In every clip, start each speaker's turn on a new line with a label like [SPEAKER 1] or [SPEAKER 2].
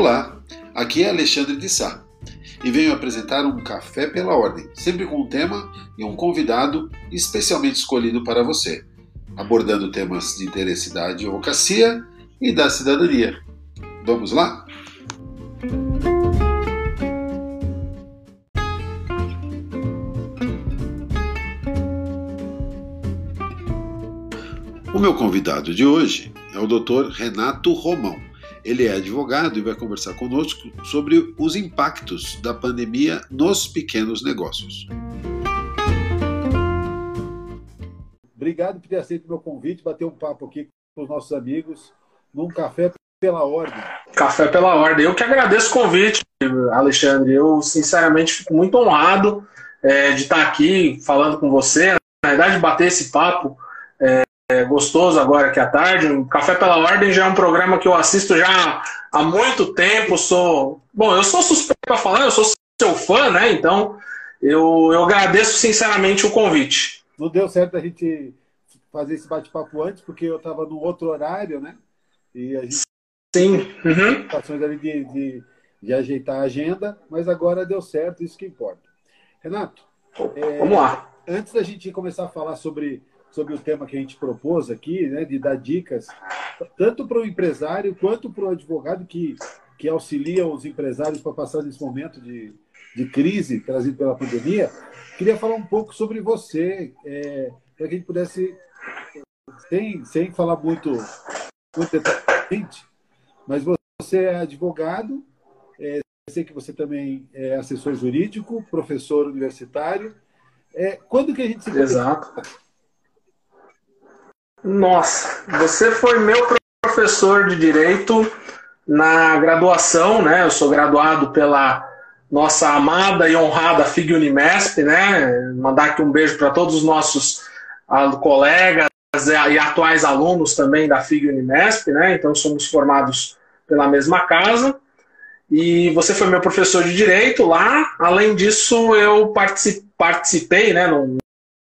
[SPEAKER 1] Olá, aqui é Alexandre de Sá e venho apresentar um Café pela Ordem, sempre com um tema e um convidado especialmente escolhido para você, abordando temas de interesse da advocacia e da cidadania. Vamos lá? O meu convidado de hoje é o Dr. Renato Romão. Ele é advogado e vai conversar conosco sobre os impactos da pandemia nos pequenos negócios.
[SPEAKER 2] Obrigado por ter aceito o meu convite, bater um papo aqui com os nossos amigos num café pela ordem.
[SPEAKER 3] Café pela ordem. Eu que agradeço o convite, Alexandre. Eu, sinceramente, fico muito honrado é, de estar aqui falando com você. Na verdade, bater esse papo é, é, gostoso agora aqui à tarde. O Café pela Ordem já é um programa que eu assisto já há muito tempo. Sou Bom, eu sou suspeito para falar, eu sou seu fã, né? Então, eu, eu agradeço sinceramente o convite.
[SPEAKER 2] Não deu certo a gente fazer esse bate-papo antes, porque eu estava num outro horário, né?
[SPEAKER 3] E a gente Sim. Uhum.
[SPEAKER 2] ali de, de, de, ajeitar a agenda, mas agora deu certo, isso que importa. Renato,
[SPEAKER 3] é, vamos lá.
[SPEAKER 2] Antes da gente começar a falar sobre, sobre o tema que a gente propôs aqui, né, de dar dicas, tanto para o empresário quanto para o advogado que, que auxilia os empresários para passar nesse momento de, de crise trazido pela pandemia, queria falar um pouco sobre você, é, para que a gente pudesse, sem, sem falar muito, muito detalhadamente, mas você é advogado, é, sei que você também é assessor jurídico, professor universitário. É, quando que a gente se
[SPEAKER 3] Exato. Nossa, você foi meu professor de direito na graduação, né? Eu sou graduado pela nossa amada e honrada FIG Unimesp, né? Mandar aqui um beijo para todos os nossos colegas e atuais alunos também da FIG Unimesp, né? Então somos formados pela mesma casa. E você foi meu professor de direito lá. Além disso, eu participei, né,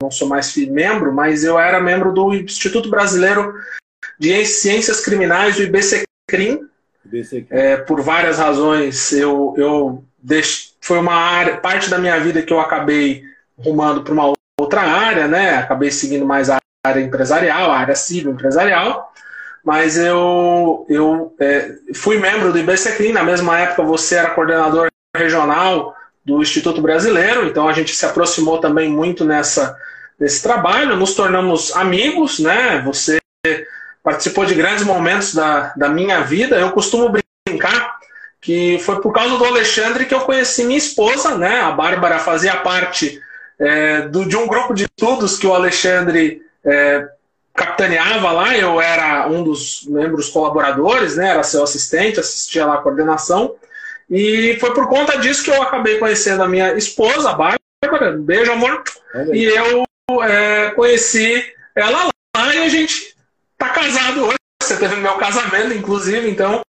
[SPEAKER 3] não sou mais membro, mas eu era membro do Instituto Brasileiro de Ciências Criminais, IBCCRIM. IBCCRIM. É, por várias razões, eu, eu deix... foi uma área, parte da minha vida que eu acabei rumando para uma outra área, né? Acabei seguindo mais a área empresarial, a área civil empresarial mas eu, eu é, fui membro do IBCCRIM, na mesma época você era coordenador regional do Instituto Brasileiro, então a gente se aproximou também muito nessa, nesse trabalho, nos tornamos amigos, né? Você participou de grandes momentos da, da minha vida, eu costumo brincar que foi por causa do Alexandre que eu conheci minha esposa, né? A Bárbara fazia parte é, do, de um grupo de estudos que o Alexandre é, capitaneava lá, eu era um dos membros colaboradores, né, era seu assistente, assistia lá a coordenação, e foi por conta disso que eu acabei conhecendo a minha esposa, a Bárbara, beijo amor, e eu é, conheci ela lá e a gente tá casado hoje, você teve meu casamento, inclusive, então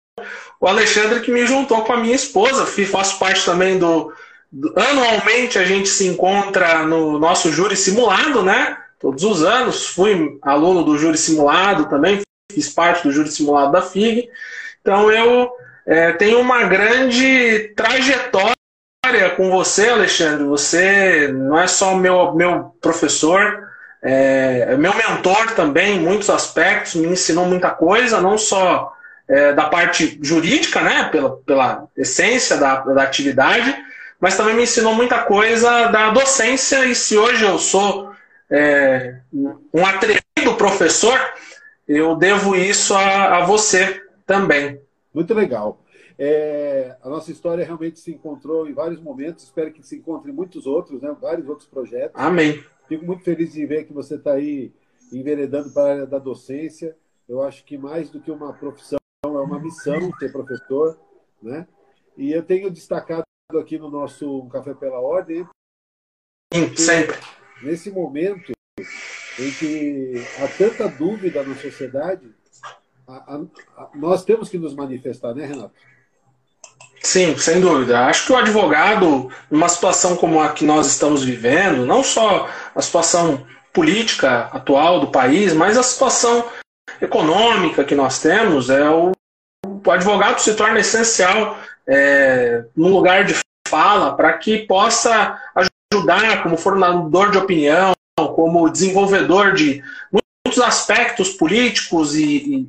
[SPEAKER 3] o Alexandre que me juntou com a minha esposa, faço parte também do, do anualmente a gente se encontra no nosso júri simulado, né? todos os anos. Fui aluno do júri simulado também, fiz parte do júri simulado da FIG. Então eu é, tenho uma grande trajetória com você, Alexandre. Você não é só meu, meu professor, é, é meu mentor também em muitos aspectos, me ensinou muita coisa, não só é, da parte jurídica, né, pela, pela essência da, da atividade, mas também me ensinou muita coisa da docência. E se hoje eu sou é, um atrevido professor, eu devo isso a, a você também.
[SPEAKER 2] Muito legal. É, a nossa história realmente se encontrou em vários momentos, espero que se encontre em muitos outros, né, vários outros projetos.
[SPEAKER 3] Amém.
[SPEAKER 2] Fico muito feliz de ver que você está aí enveredando para a área da docência. Eu acho que mais do que uma profissão, é uma missão ser professor. Né? E eu tenho destacado aqui no nosso Café pela Ordem.
[SPEAKER 3] Sim, sempre
[SPEAKER 2] nesse momento em que há tanta dúvida na sociedade, a, a, a, nós temos que nos manifestar, né, Renato?
[SPEAKER 3] Sim, sem dúvida. Acho que o advogado, numa situação como a que nós estamos vivendo, não só a situação política atual do país, mas a situação econômica que nós temos, é o, o advogado se torna essencial é, no lugar de fala para que possa ajudar como formador de opinião, como desenvolvedor de muitos aspectos políticos e, e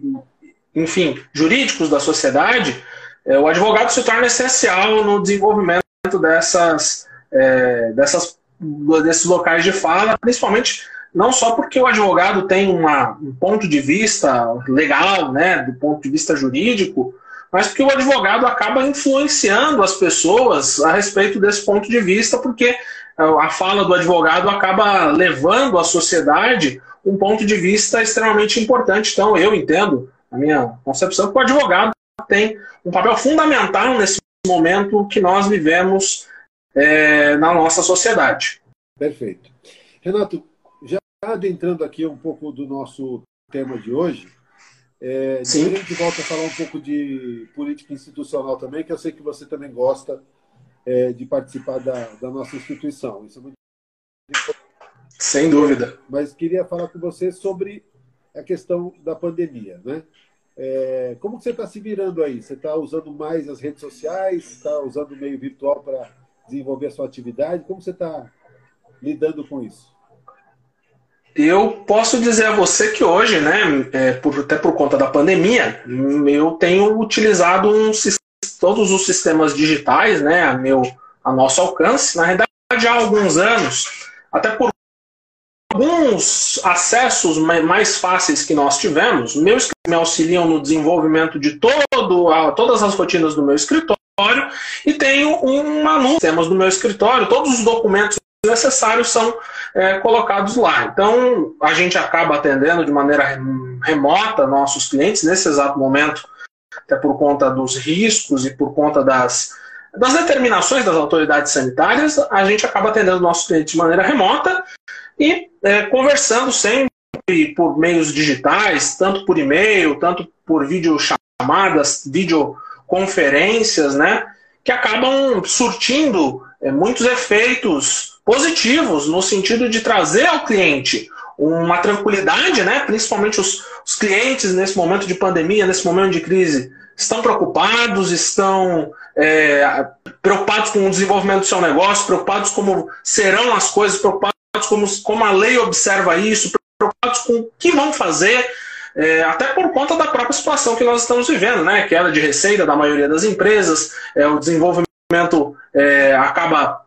[SPEAKER 3] enfim, jurídicos da sociedade, o advogado se torna essencial no desenvolvimento dessas, é, dessas, desses locais de fala, principalmente não só porque o advogado tem uma, um ponto de vista legal, né, do ponto de vista jurídico, mas porque o advogado acaba influenciando as pessoas a respeito desse ponto de vista, porque a fala do advogado acaba levando à sociedade um ponto de vista extremamente importante. Então, eu entendo, a minha concepção, que o advogado tem um papel fundamental nesse momento que nós vivemos é, na nossa sociedade.
[SPEAKER 2] Perfeito. Renato, já adentrando aqui um pouco do nosso tema de hoje, é, Sim. a gente volta a falar um pouco de política institucional também, que eu sei que você também gosta é, de participar da, da, nossa instituição. Isso é muito
[SPEAKER 3] Sem dúvida.
[SPEAKER 2] Mas queria falar com você sobre a questão da pandemia, né? É, como você está se virando aí? Você está usando mais as redes sociais? Está usando o meio virtual para desenvolver a sua atividade? Como você está lidando com isso?
[SPEAKER 3] Eu posso dizer a você que hoje, né, é, por, até por conta da pandemia, eu tenho utilizado um, todos os sistemas digitais, né, a, meu, a nosso alcance, na realidade há alguns anos, até por alguns acessos mais fáceis que nós tivemos, meus me auxiliam no desenvolvimento de todo, todas as rotinas do meu escritório e tenho um anúncio temas do meu escritório, todos os documentos necessários são é, colocados lá. Então, a gente acaba atendendo de maneira remota nossos clientes nesse exato momento, até por conta dos riscos e por conta das, das determinações das autoridades sanitárias, a gente acaba atendendo nossos clientes de maneira remota e é, conversando sempre por meios digitais, tanto por e-mail, tanto por videochamadas, videoconferências, né, que acabam surtindo é, muitos efeitos positivos no sentido de trazer ao cliente uma tranquilidade, né? principalmente os, os clientes nesse momento de pandemia, nesse momento de crise, estão preocupados, estão é, preocupados com o desenvolvimento do seu negócio, preocupados como serão as coisas, preocupados como, como a lei observa isso, preocupados com o que vão fazer, é, até por conta da própria situação que nós estamos vivendo, né? Queda de receita da maioria das empresas, é, o desenvolvimento é, acaba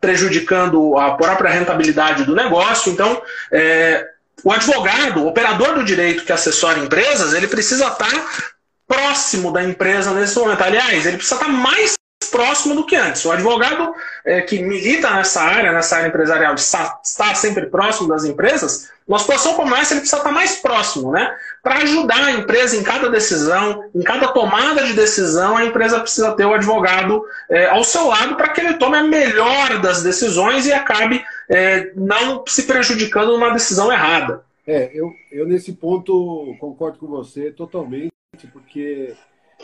[SPEAKER 3] prejudicando a própria rentabilidade do negócio. Então, é, o advogado, o operador do direito que assessora empresas, ele precisa estar próximo da empresa nesse momento. Aliás, ele precisa estar mais próximo do que antes. O advogado é, que milita nessa área, nessa área empresarial, está, está sempre próximo das empresas, uma situação como essa ele precisa estar mais próximo, né? Para ajudar a empresa em cada decisão, em cada tomada de decisão, a empresa precisa ter o advogado é, ao seu lado para que ele tome a melhor das decisões e acabe é, não se prejudicando numa decisão errada.
[SPEAKER 2] É, eu, eu nesse ponto concordo com você totalmente, porque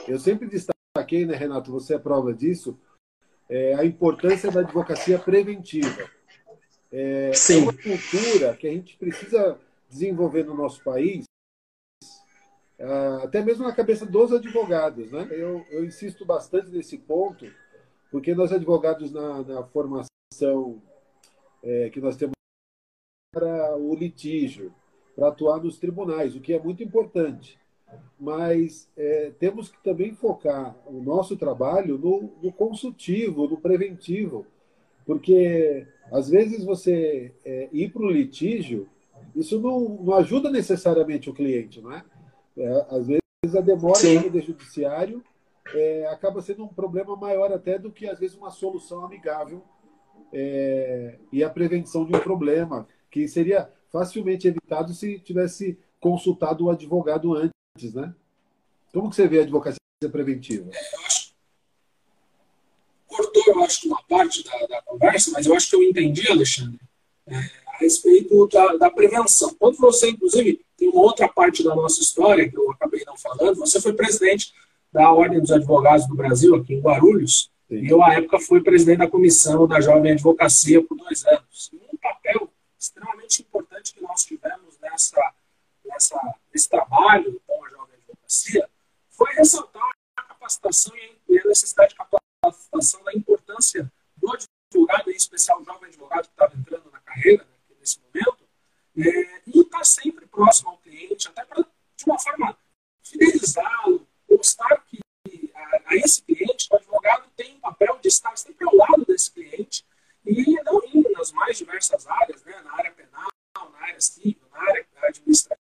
[SPEAKER 2] eu sempre destaquei, né, Renato, você é prova disso, é, a importância da advocacia preventiva. É, Sim. é uma cultura que a gente precisa desenvolver no nosso país, até mesmo na cabeça dos advogados. Né? Eu, eu insisto bastante nesse ponto, porque nós advogados na, na formação é, que nós temos para o litígio, para atuar nos tribunais, o que é muito importante. Mas é, temos que também focar o nosso trabalho no, no consultivo, no preventivo, porque às vezes você é, ir para o litígio, isso não, não ajuda necessariamente o cliente, não é? é às vezes a demora Sim. do judiciário é, acaba sendo um problema maior até do que às vezes uma solução amigável é, e a prevenção de um problema que seria facilmente evitado se tivesse consultado o advogado antes, né? Como que você vê a advocacia preventiva?
[SPEAKER 4] Eu acho cortou, eu acho, uma parte da, da conversa, mas eu acho que eu entendi, Alexandre, é, a respeito da, da, prevenção. Quando você, inclusive, tem uma outra parte da nossa história que eu acabei não falando, você foi presidente da Ordem dos Advogados do Brasil, aqui em Guarulhos, Sim. e eu, à época, fui presidente da comissão da Jovem Advocacia por dois anos. Um papel extremamente importante que nós tivemos nessa, nessa, nesse trabalho, com a jovem advocacia, foi ressaltar
[SPEAKER 3] a capacitação e a necessidade de capacitação da importância do advogado, em especial o jovem advogado que estava entrando na carreira né, nesse momento, é, e estar sempre próximo ao cliente, até para, de uma forma, fidelizá-lo, mostrar que a, a, esse cliente, o advogado tem um papel de estar sempre ao lado desse cliente e não indo nas mais diversas áreas, né, na área penal, na área civil, na área administrativa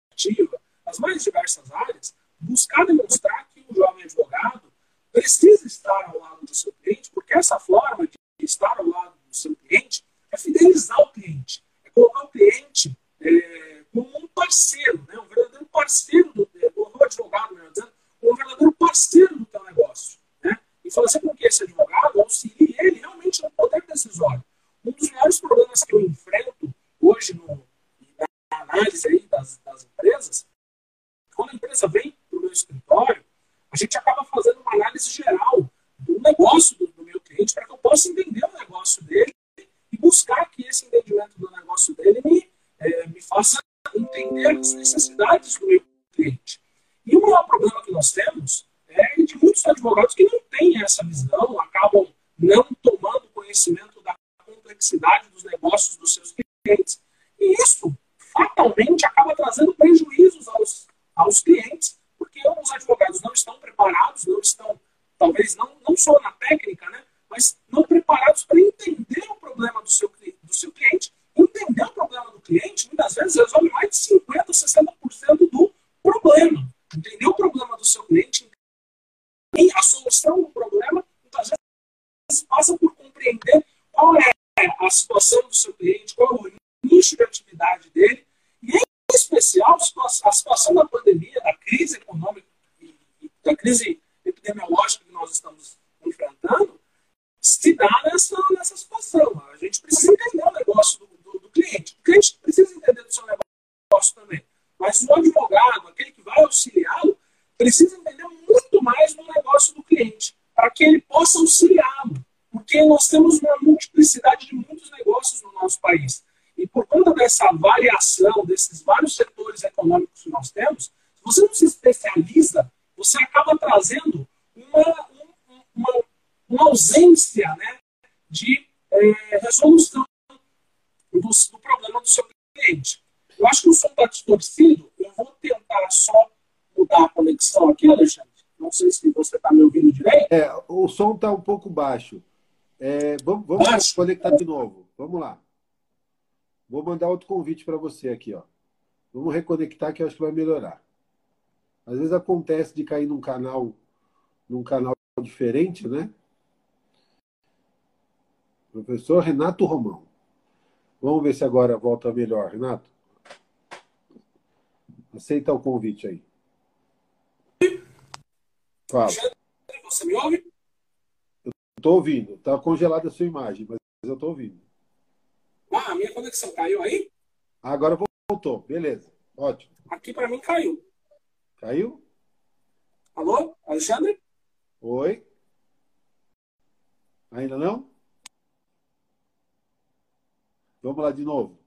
[SPEAKER 3] nas mais diversas áreas, buscar demonstrar que o jovem advogado precisa estar ao lado do seu cliente, porque essa forma de estar ao lado do seu cliente é fidelizar o cliente, é colocar o cliente é, como um parceiro, né, um verdadeiro parceiro do, do advogado, melhor dizendo, um verdadeiro parceiro do teu negócio. Né, e fazer com que esse advogado auxilie ele realmente no poder decisório. Um dos maiores problemas que eu enfrento hoje no, na análise aí das, das empresas, quando a empresa vem para o meu escritório, a gente acaba fazendo uma análise geral do negócio do, do meu cliente para que eu possa entender o negócio dele e buscar que esse entendimento do negócio dele me, é, me faça entender as necessidades do meu cliente. E o maior problema que nós temos é de muitos advogados que não têm essa visão, acabam não tomando conhecimento da complexidade dos negócios dos seus clientes. E isso, fatalmente, acaba trazendo prejuízos aos, aos clientes porque os advogados não estão preparados, não estão, talvez não, não só na técnica, né, mas não preparados para entender o problema do seu, do seu cliente. Entender o problema do cliente, muitas vezes, resolve mais de 50%, 60% do problema. Entender o problema do seu cliente, e a solução do problema, muitas vezes passa por compreender qual é a situação do seu cliente, qual o nicho de atividade dele, e em especial a situação da pandemia, da crise econômica e da crise epidemiológica que nós estamos enfrentando, se dá nessa, nessa situação. A gente precisa entender o negócio do, do, do cliente. O cliente precisa entender do seu negócio também. Mas o advogado, aquele que vai auxiliá-lo, precisa entender muito mais do negócio do cliente, para que ele possa auxiliá-lo. Porque nós temos uma multiplicidade de muitos negócios no nosso país. E por conta dessa variação, desses vários setores econômicos que nós temos, se você não se especializa, você acaba trazendo uma, uma, uma ausência né, de é, resolução do, do, problema do seu cliente. Eu acho que o som está distorcido. Eu vou tentar só mudar a conexão aqui, Alexandre. Não sei se você está me ouvindo direito.
[SPEAKER 2] É, o som está um pouco baixo. É, vamos vamos conectar de novo. Vamos lá. Vou mandar outro convite para você aqui, ó. Vamos reconectar que eu acho que vai melhorar. Às vezes acontece de cair num canal, num canal diferente, né? Professor Renato Romão. Vamos ver se agora volta melhor, Renato. Aceita o convite aí.
[SPEAKER 3] Fala. Você me ouve?
[SPEAKER 2] Estou ouvindo. Está congelada a sua imagem, mas eu estou ouvindo.
[SPEAKER 3] Ah, a minha conexão caiu aí?
[SPEAKER 2] Agora voltou. Beleza. Ótimo.
[SPEAKER 3] Aqui para mim caiu.
[SPEAKER 2] Caiu?
[SPEAKER 3] Alô? Alexandre?
[SPEAKER 2] Oi? Ainda não? Vamos lá de novo.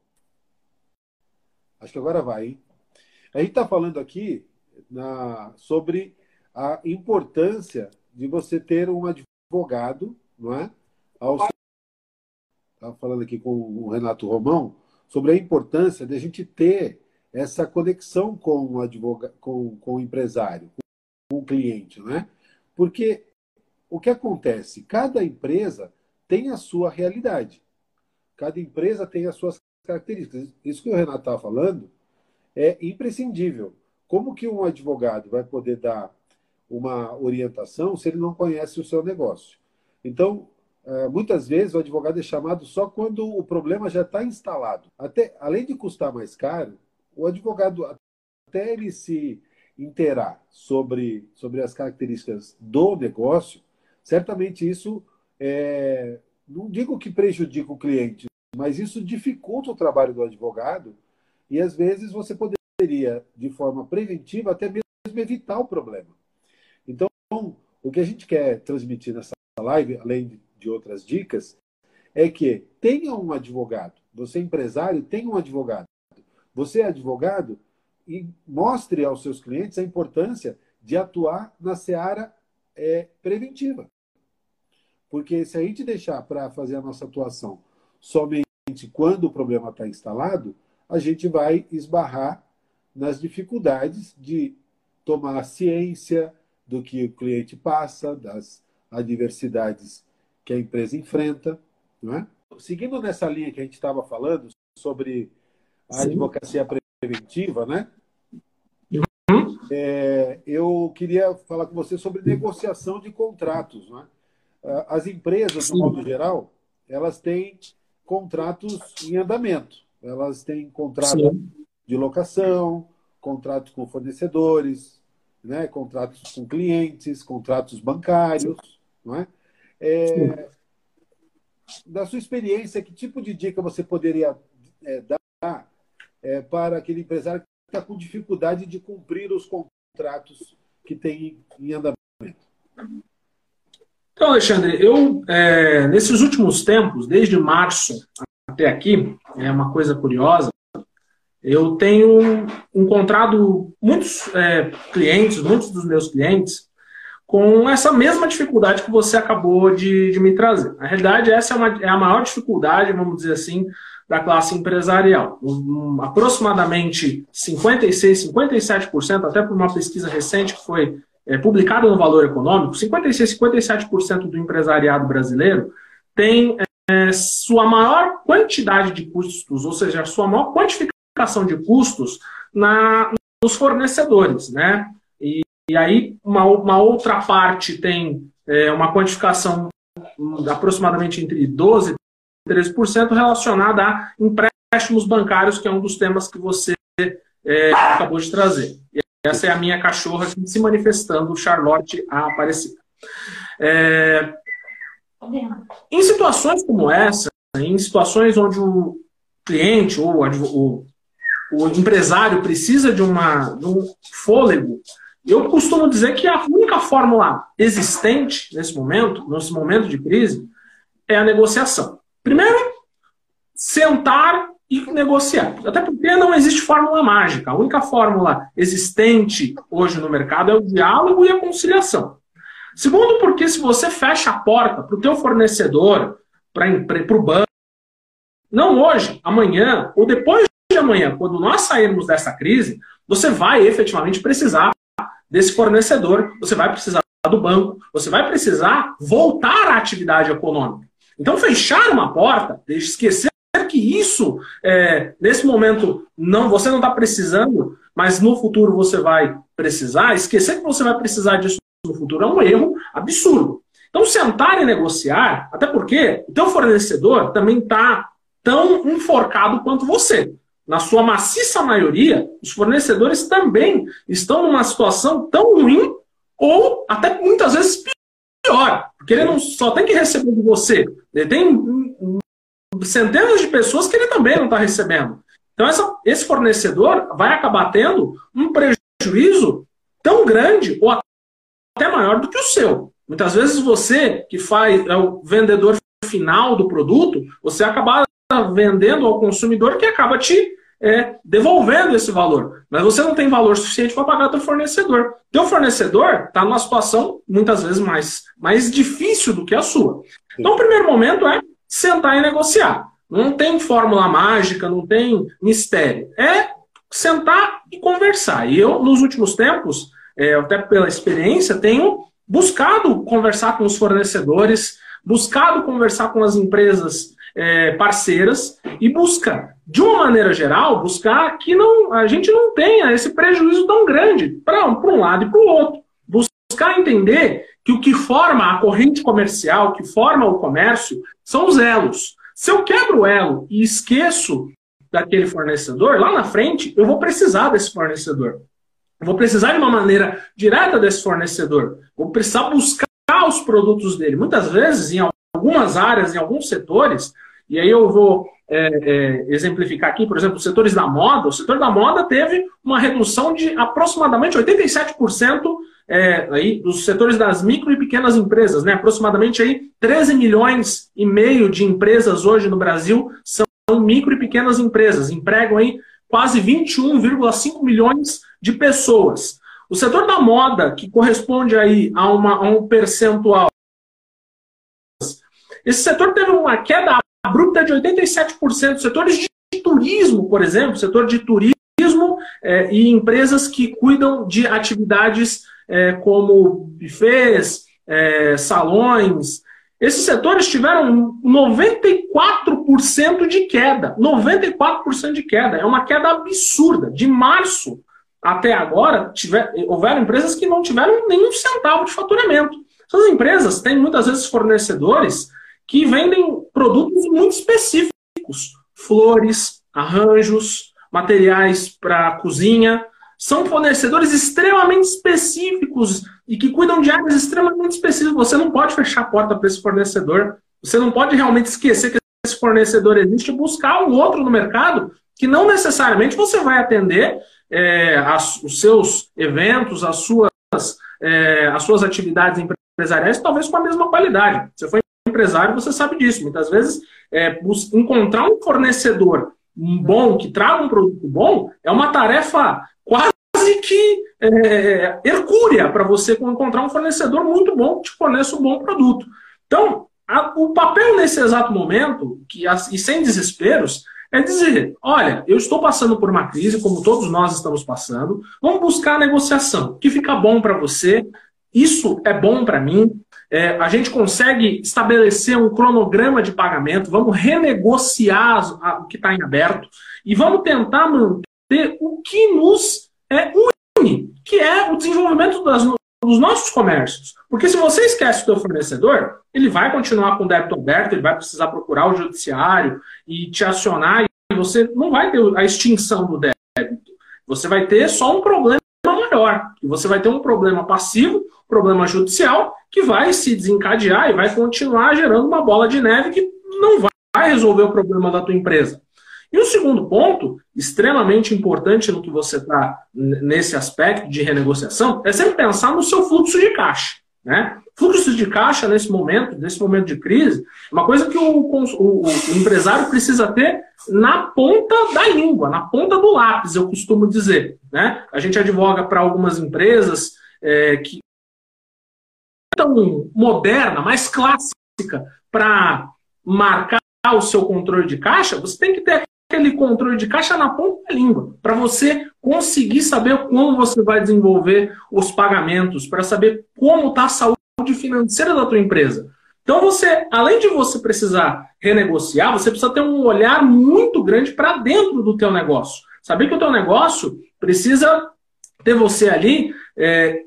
[SPEAKER 2] Acho que agora vai, hein? A gente está falando aqui na, sobre a importância de você ter um advogado, não é? Ao estava falando aqui com o Renato Romão, sobre a importância de a gente ter essa conexão com o, advogado, com, com o empresário, com o cliente, né? Porque o que acontece? Cada empresa tem a sua realidade. Cada empresa tem as suas características. Isso que o Renato estava falando é imprescindível. Como que um advogado vai poder dar uma orientação se ele não conhece o seu negócio? Então, é, muitas vezes o advogado é chamado só quando o problema já está instalado. Até, além de custar mais caro, o advogado, até ele se inteirar sobre, sobre as características do negócio, certamente isso, é, não digo que prejudica o cliente, mas isso dificulta o trabalho do advogado e às vezes você poderia, de forma preventiva, até mesmo evitar o problema. Então, o que a gente quer transmitir nessa live, além de outras dicas, é que tenha um advogado. Você, empresário, tenha um advogado. Você é advogado e mostre aos seus clientes a importância de atuar na seara é, preventiva. Porque se a gente deixar para fazer a nossa atuação somente quando o problema está instalado, a gente vai esbarrar nas dificuldades de tomar ciência do que o cliente passa, das adversidades que a empresa enfrenta. Não é? Seguindo nessa linha que a gente estava falando sobre a Sim. advocacia preventiva, né? Uhum. É, eu queria falar com você sobre negociação de contratos. Né? As empresas, no modo geral, elas têm contratos em andamento. Elas têm contrato Sim. de locação, contratos com fornecedores, né? contratos com clientes, contratos bancários. Não é? É, da sua experiência, que tipo de dica você poderia é, dar é, para aquele empresário que está com dificuldade de cumprir os contratos que tem em andamento?
[SPEAKER 3] Então, Alexandre, eu, é, nesses últimos tempos, desde março até aqui, é uma coisa curiosa, eu tenho encontrado muitos é, clientes, muitos dos meus clientes, com essa mesma dificuldade que você acabou de, de me trazer. Na realidade, essa é, uma, é, a maior dificuldade, vamos dizer assim, da classe empresarial. Um, aproximadamente 56%, 57%, até por uma pesquisa recente que foi é, publicada no Valor Econômico, 56%, 57% do empresariado brasileiro tem é, sua maior quantidade de custos, ou seja, sua maior quantificação de custos na, nos fornecedores, né? E, e aí, uma, uma outra parte tem é, uma quantificação hum, aproximadamente entre 12% e 13% relacionada a empréstimos bancários, que é um dos temas que você é, acabou de trazer. E essa é a minha cachorra se manifestando, Charlotte a Aparecida. É, em situações como essa, em situações onde o cliente ou o, o empresário precisa de, uma, de um fôlego eu costumo dizer que a única fórmula existente nesse momento, nesse momento de crise, é a negociação. Primeiro, sentar e negociar. Até porque não existe fórmula mágica. A única fórmula existente hoje no mercado é o diálogo e a conciliação. Segundo, porque se você fecha a porta para o teu fornecedor, para o banco, não hoje, amanhã ou depois de amanhã, quando nós sairmos dessa crise, você vai efetivamente precisar desse fornecedor, você vai precisar do banco, você vai precisar voltar à atividade econômica. Então, fechar uma porta, esquecer que isso, é, nesse momento, não você não está precisando, mas no futuro você vai precisar, esquecer que você vai precisar disso no futuro é um erro absurdo. Então, sentar e negociar, até porque o teu fornecedor também está tão enforcado quanto você na sua maciça maioria, os fornecedores também estão numa situação tão ruim ou até muitas vezes pior, porque ele não só tem que receber de você, ele tem centenas de pessoas que ele também não está recebendo. Então essa, esse fornecedor vai acabar tendo um prejuízo tão grande ou até maior do que o seu. Muitas vezes você que faz é o vendedor final do produto, você acaba vendendo ao consumidor que acaba te é, devolvendo esse valor. Mas você não tem valor suficiente para pagar teu fornecedor. Teu fornecedor está numa situação muitas vezes mais, mais difícil do que a sua. Então, o primeiro momento é sentar e negociar. Não tem fórmula mágica, não tem mistério. É sentar e conversar. E eu, nos últimos tempos, é, até pela experiência, tenho buscado conversar com os fornecedores, buscado conversar com as empresas é, parceiras e busca, de uma maneira geral, buscar que não, a gente não tenha esse prejuízo tão grande para um, um lado e para o outro. Buscar entender que o que forma a corrente comercial, que forma o comércio, são os elos. Se eu quebro o elo e esqueço daquele fornecedor, lá na frente eu vou precisar desse fornecedor. Eu vou precisar de uma maneira direta desse fornecedor. Vou precisar buscar os produtos dele. Muitas vezes, em algumas áreas, em alguns setores, e aí eu vou é, é, exemplificar aqui, por exemplo, os setores da moda. O setor da moda teve uma redução de aproximadamente 87% é, aí, dos setores das micro e pequenas empresas. Né? Aproximadamente aí, 13 milhões e meio de empresas hoje no Brasil são micro e pequenas empresas. Empregam aí quase 21,5 milhões de pessoas. O setor da moda, que corresponde aí a, uma, a um percentual esse setor teve uma queda abrupta de 87%. Setores de turismo, por exemplo, setor de turismo turismo é, e empresas que cuidam de atividades é, como bufês, é, salões. Esses setores tiveram 94% de queda. 94% de queda. É uma queda absurda. De março até agora, tiver, houveram empresas que não tiveram nenhum centavo de faturamento. Essas empresas têm muitas vezes fornecedores que vendem produtos muito específicos: flores, arranjos, materiais para cozinha. São fornecedores extremamente específicos e que cuidam de áreas extremamente específicas. Você não pode fechar a porta para esse fornecedor. Você não pode realmente esquecer que esse fornecedor existe e buscar um outro no mercado que não necessariamente você vai atender é, as, os seus eventos, as suas, é, as suas atividades empresariais, talvez com a mesma qualidade. Você foi empresário, você sabe disso. Muitas vezes, é, encontrar um fornecedor bom, que traga um produto bom, é uma tarefa quase que é, hercúlea para você encontrar um fornecedor muito bom que te forneça um bom produto. Então, a, o papel nesse exato momento, que, e sem desesperos, é dizer: olha, eu estou passando por uma crise, como todos nós estamos passando, vamos buscar a negociação. Que fica bom para você, isso é bom para mim. É, a gente consegue estabelecer um cronograma de pagamento, vamos renegociar o que está em aberto e vamos tentar manter o que nos é, une, que é o desenvolvimento das, dos nossos comércios. Porque se você esquece o seu fornecedor, ele vai continuar com o débito aberto, ele vai precisar procurar o judiciário e te acionar, e você não vai ter a extinção do débito. Você vai ter só um problema maior. Você vai ter um problema passivo, problema judicial, que vai se desencadear e vai continuar gerando uma bola de neve que não vai resolver o problema da tua empresa. E o segundo ponto, extremamente importante no que você está nesse aspecto de renegociação, é sempre pensar no seu fluxo de caixa. Né? Fluxo de caixa nesse momento, nesse momento de crise, é uma coisa que o, o, o, empresário precisa ter na ponta da língua, na ponta do lápis, eu costumo dizer. Né? A gente advoga para algumas empresas é, que tão moderna, mais clássica, para marcar o seu controle de caixa, você tem que ter aquele controle de caixa na ponta da língua, para você conseguir saber como você vai desenvolver os pagamentos, para saber como está a saúde financeira da tua empresa. Então você, além de você precisar renegociar, você precisa ter um olhar muito grande para dentro do teu negócio. Saber que o teu negócio precisa ter você ali é,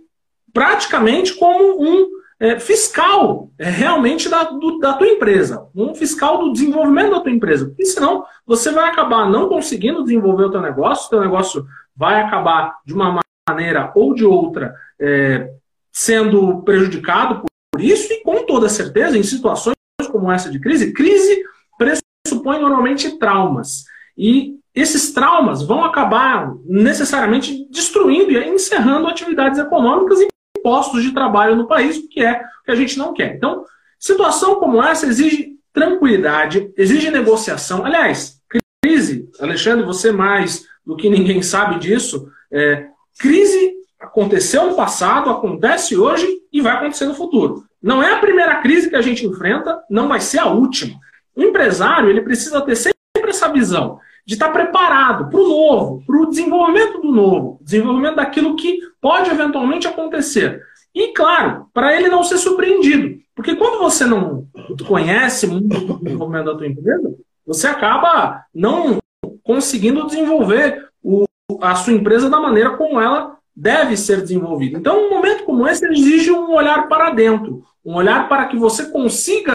[SPEAKER 3] praticamente como um é, fiscal é, realmente da, do, da tua empresa, um fiscal do desenvolvimento da tua empresa. Porque senão você vai acabar não conseguindo desenvolver o teu negócio, o teu negócio vai acabar de uma maneira ou de outra é, sendo prejudicado por isso, e com toda certeza, em situações como essa de crise, crise pressupõe normalmente traumas. E esses traumas vão acabar necessariamente destruindo e encerrando atividades econômicas e postos de trabalho no país, que é o que a gente não quer. Então, situação como essa exige tranquilidade, exige negociação. Aliás, crise, Alexandre, você mais do que ninguém sabe disso, é, crise aconteceu no passado, acontece hoje e vai acontecer no futuro. Não é a primeira crise que a gente enfrenta, não vai ser a última. O empresário ele precisa ter sempre essa visão de estar preparado para o novo, para o desenvolvimento do novo, desenvolvimento daquilo que pode eventualmente acontecer. E, claro, para ele não ser surpreendido. Porque quando você não conhece muito o desenvolvimento da tua empresa, você acaba não conseguindo desenvolver o, a sua empresa da maneira como ela deve ser desenvolvida. Então, um momento como esse exige um olhar para dentro, um olhar para que você consiga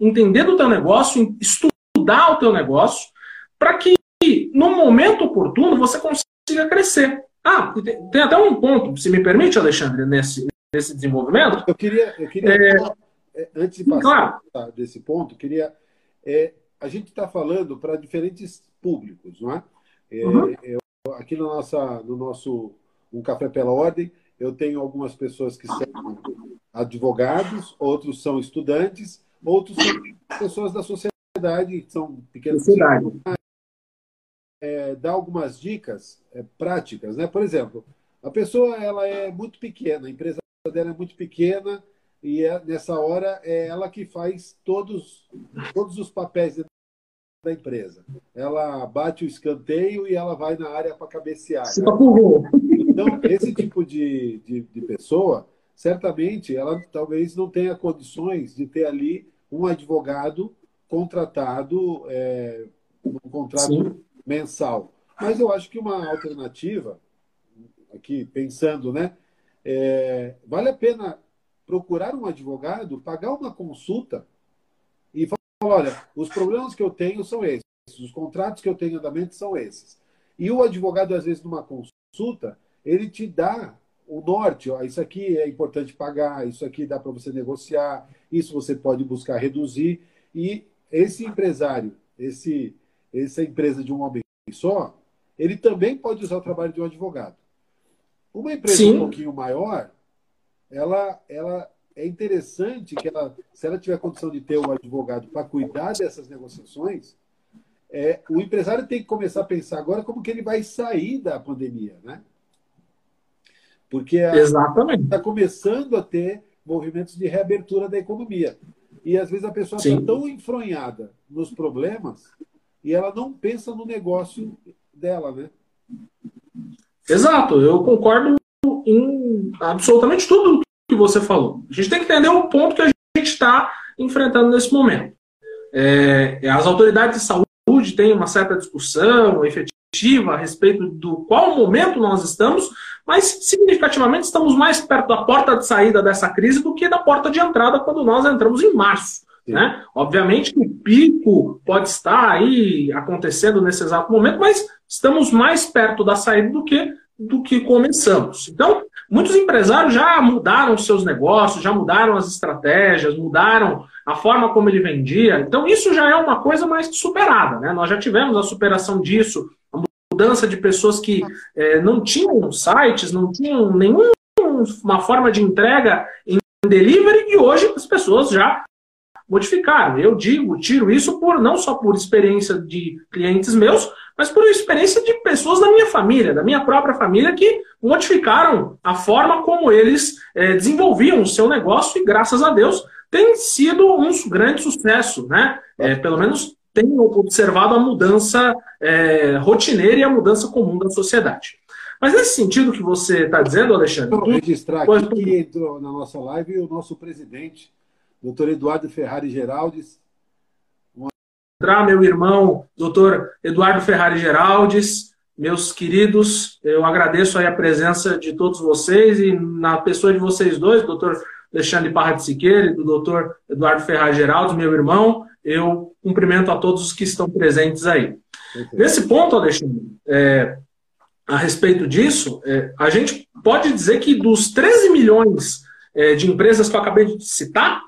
[SPEAKER 3] entender do teu negócio, estudar o teu negócio, para que no momento oportuno, você consiga crescer. Ah, tem até um ponto, se me permite, Alexandre, nesse, nesse desenvolvimento.
[SPEAKER 2] Eu queria, eu queria é, é antes de passar claro. desse ponto, queria. É, a gente está falando para diferentes públicos, não é? é uhum. eu, aqui no, nossa, no nosso Um Café pela Ordem, eu tenho algumas pessoas que são advogados, outros são estudantes, outros são pessoas da sociedade, são pequenos sociedade é, dar algumas dicas é, práticas, né? Por exemplo, a pessoa ela é muito pequena, a empresa dela é muito pequena e é, nessa hora é ela que faz todos todos os papéis da empresa. Ela bate o escanteio e ela vai na área para cabecear.
[SPEAKER 3] Né?
[SPEAKER 2] Então, esse tipo de, de, de, pessoa, certamente, ela talvez não tenha condições de ter ali um advogado contratado, é, um contrato Sim. Mensal. Mas eu acho que uma alternativa, aqui pensando, né? É, vale a pena procurar um advogado, pagar uma consulta e falar: olha, os problemas que eu tenho são esses, os contratos que eu tenho em andamento são esses. E o advogado, às vezes, numa consulta, ele te dá o norte, ó, isso aqui é importante pagar, isso aqui dá para você negociar, isso você pode buscar reduzir. E esse empresário, esse, essa empresa de um homem só, ele também pode usar o trabalho de um advogado. Uma empresa Sim. um pouquinho maior, ela, ela é interessante que ela, se ela tiver condição de ter um advogado para cuidar dessas negociações, é, o empresário tem que começar a pensar agora como que ele vai sair da pandemia, né? Porque está começando a ter movimentos de reabertura da economia. E às vezes a pessoa está tão enfronhada nos problemas e ela não pensa no negócio dela, né?
[SPEAKER 3] Exato, eu concordo em absolutamente tudo que você falou. A gente tem que entender o ponto que a gente está enfrentando nesse momento. É, as autoridades de saúde têm uma certa discussão efetiva a respeito do qual momento nós estamos, mas significativamente estamos mais perto da porta de saída dessa crise do que da porta de entrada quando nós entramos em março. Né? Obviamente que o pico pode estar aí acontecendo nesse exato momento, mas estamos mais perto da saída do que do que começamos. Então, muitos empresários já mudaram seus negócios, já mudaram as estratégias, mudaram a forma como ele vendia. Então, isso já é uma coisa mais superada. Né? Nós já tivemos a superação disso, a mudança de pessoas que é, não tinham sites, não tinham nenhuma forma de entrega em delivery, e hoje as pessoas já modificaram. Eu digo, tiro isso por não só por experiência de clientes meus, mas por experiência de pessoas da minha família, da minha própria família, que modificaram a forma como eles é, desenvolviam o seu negócio e, graças a Deus, tem sido um grande sucesso, né? É, pelo menos tenho observado a mudança é, rotineira e a mudança comum da sociedade. Mas nesse sentido que você está dizendo, Alexandre.
[SPEAKER 2] Vou registrar aqui que entrou na nossa live o nosso presidente doutor Eduardo Ferrari Geraldes.
[SPEAKER 3] Entrar, meu irmão, doutor Eduardo Ferrari Geraldes, meus queridos, eu agradeço a presença de todos vocês e na pessoa de vocês dois, doutor Alexandre Parra de Siqueira e do doutor Eduardo Ferrari Geraldes, meu irmão, eu cumprimento a todos os que estão presentes aí. Nesse ponto, Alexandre, é, a respeito disso, é, a gente pode dizer que dos 13 milhões é, de empresas que eu acabei de citar,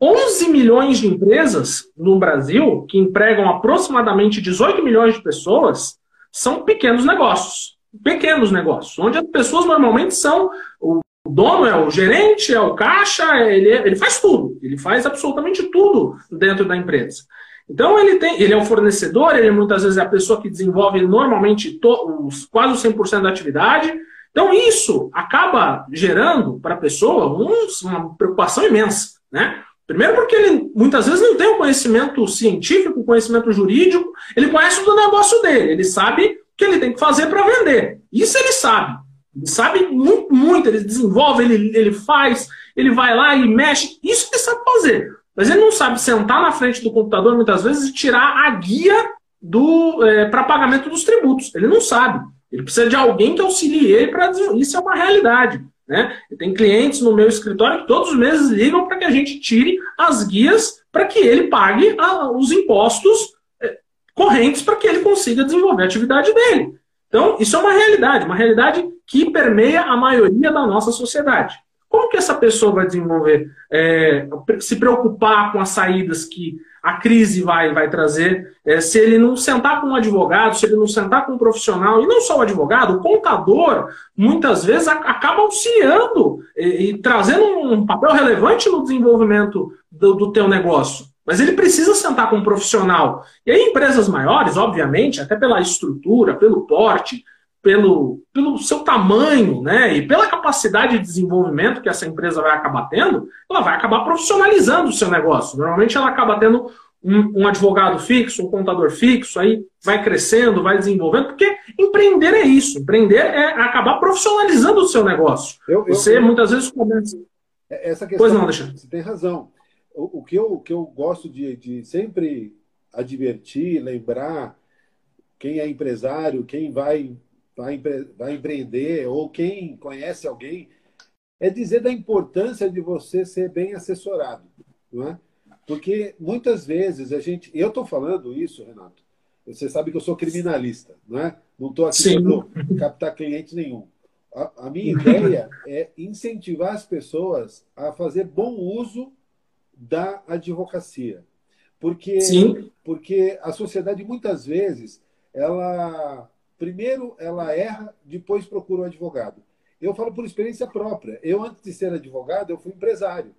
[SPEAKER 3] 11 milhões de empresas no Brasil, que empregam aproximadamente 18 milhões de pessoas, são pequenos negócios. Pequenos negócios, onde as pessoas normalmente são. O dono é o gerente, é o caixa, ele, ele faz tudo. Ele faz absolutamente tudo dentro da empresa. Então ele tem, ele é o fornecedor, ele muitas vezes é a pessoa que desenvolve normalmente to, os, quase o 100% da atividade. Então isso acaba gerando para a pessoa um, uma preocupação imensa, né? Primeiro porque ele muitas vezes não tem o conhecimento científico, o conhecimento jurídico, ele conhece do negócio dele, ele sabe o que ele tem que fazer para vender. Isso ele sabe. Ele sabe muito, muito, ele desenvolve, ele, ele faz, ele vai lá e mexe. Isso ele sabe fazer. Mas ele não sabe sentar na frente do computador muitas vezes e tirar a guia do é, para pagamento dos tributos. Ele não sabe. Ele precisa de alguém que auxilie ele para isso é uma realidade. Né? tem clientes no meu escritório que todos os meses ligam para que a gente tire as guias para que ele pague a, os impostos é, correntes para que ele consiga desenvolver a atividade dele. Então, isso é uma realidade, uma realidade que permeia a maioria da nossa sociedade. Como que essa pessoa vai desenvolver, é, se preocupar com as saídas que a crise vai, vai trazer, é, se ele não sentar com um advogado, se ele não sentar com um profissional, e não só o advogado, o contador, muitas vezes a, acaba auxiliando e, e, trazendo um papel relevante no desenvolvimento do, do teu negócio. Mas ele precisa sentar com um profissional. E aí, empresas maiores, obviamente, até pela estrutura, pelo porte, pelo, pelo seu tamanho né, e pela capacidade de desenvolvimento que essa empresa vai acabar tendo, ela vai acabar profissionalizando o seu negócio. Normalmente ela acaba tendo um, um, advogado fixo, um contador fixo, aí vai crescendo, vai desenvolvendo, porque empreender é isso. Empreender é acabar profissionalizando o seu negócio. Eu, eu, você eu, muitas vezes começa.
[SPEAKER 2] É, essa questão, pois não, deixa. Você tem razão. O, o, que, eu, o que eu gosto de, de sempre advertir, lembrar quem é empresário, quem vai, vai, vai empreender ou quem conhece alguém, é dizer da importância de você ser bem assessorado, não é? Porque muitas vezes a gente. Eu estou falando isso, Renato. Você sabe que eu sou criminalista, não é? Não estou aqui para captar cliente nenhum. A, a minha ideia é incentivar as pessoas a fazer bom uso da advocacia. Porque, Sim. porque a sociedade muitas vezes, ela primeiro ela erra, depois procura um advogado. Eu falo por experiência própria. Eu, antes de ser advogado, eu fui empresário.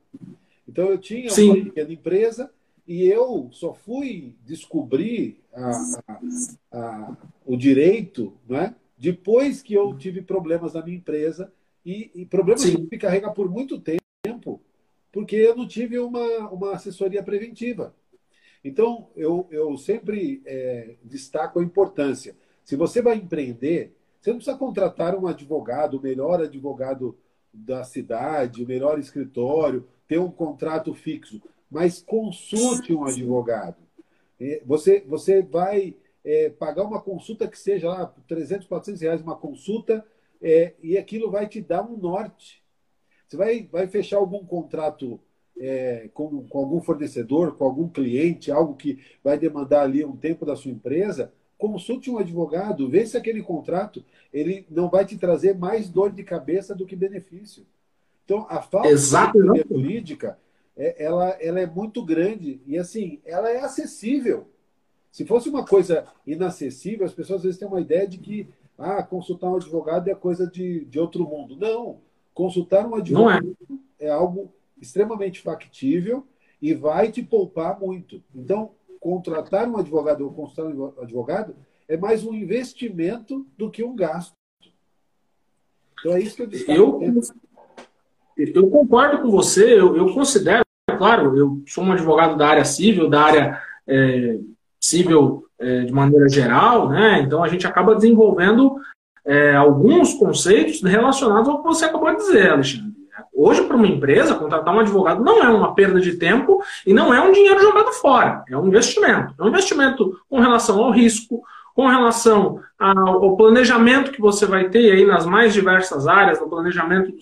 [SPEAKER 2] Então eu tinha Sim. uma pequena empresa e eu só fui descobrir a, a, a, o direito né, depois que eu tive problemas na minha empresa e, e problemas Sim. que me carrega por muito tempo porque eu não tive uma, uma assessoria preventiva. Então, eu, eu sempre é, destaco a importância. Se você vai empreender, você não precisa contratar um advogado, o melhor advogado da cidade, o melhor escritório, ter um contrato fixo, mas consulte um advogado. Você, você vai é, pagar uma consulta que seja lá 300, 400 reais uma consulta é, e aquilo vai te dar um norte. Você vai, vai fechar algum contrato é, com, com algum fornecedor, com algum cliente, algo que vai demandar ali um tempo da sua empresa, consulte um advogado, vê se aquele contrato ele não vai te trazer mais dor de cabeça do que benefício. Então, a falta Exato. de jurídica, é, ela, ela é muito grande e, assim, ela é acessível. Se fosse uma coisa inacessível, as pessoas às vezes têm uma ideia de que ah, consultar um advogado é coisa de, de outro mundo. Não. Consultar um advogado é. é algo extremamente factível e vai te poupar muito. Então, contratar um advogado ou consultar um advogado é mais um investimento do que um gasto.
[SPEAKER 3] Então, é isso que eu disse. Eu, eu concordo com você, eu, eu, considero, claro, eu sou um advogado da área civil, da área é, civil é, de maneira geral, né? Então a gente acaba desenvolvendo é, alguns conceitos relacionados ao que você acabou de dizer, Alexandre. Hoje, para uma empresa, contratar um advogado não é uma perda de tempo e não é um dinheiro jogado fora, é um investimento. É um investimento com relação ao risco, com relação ao planejamento que você vai ter aí nas mais diversas áreas, no planejamento do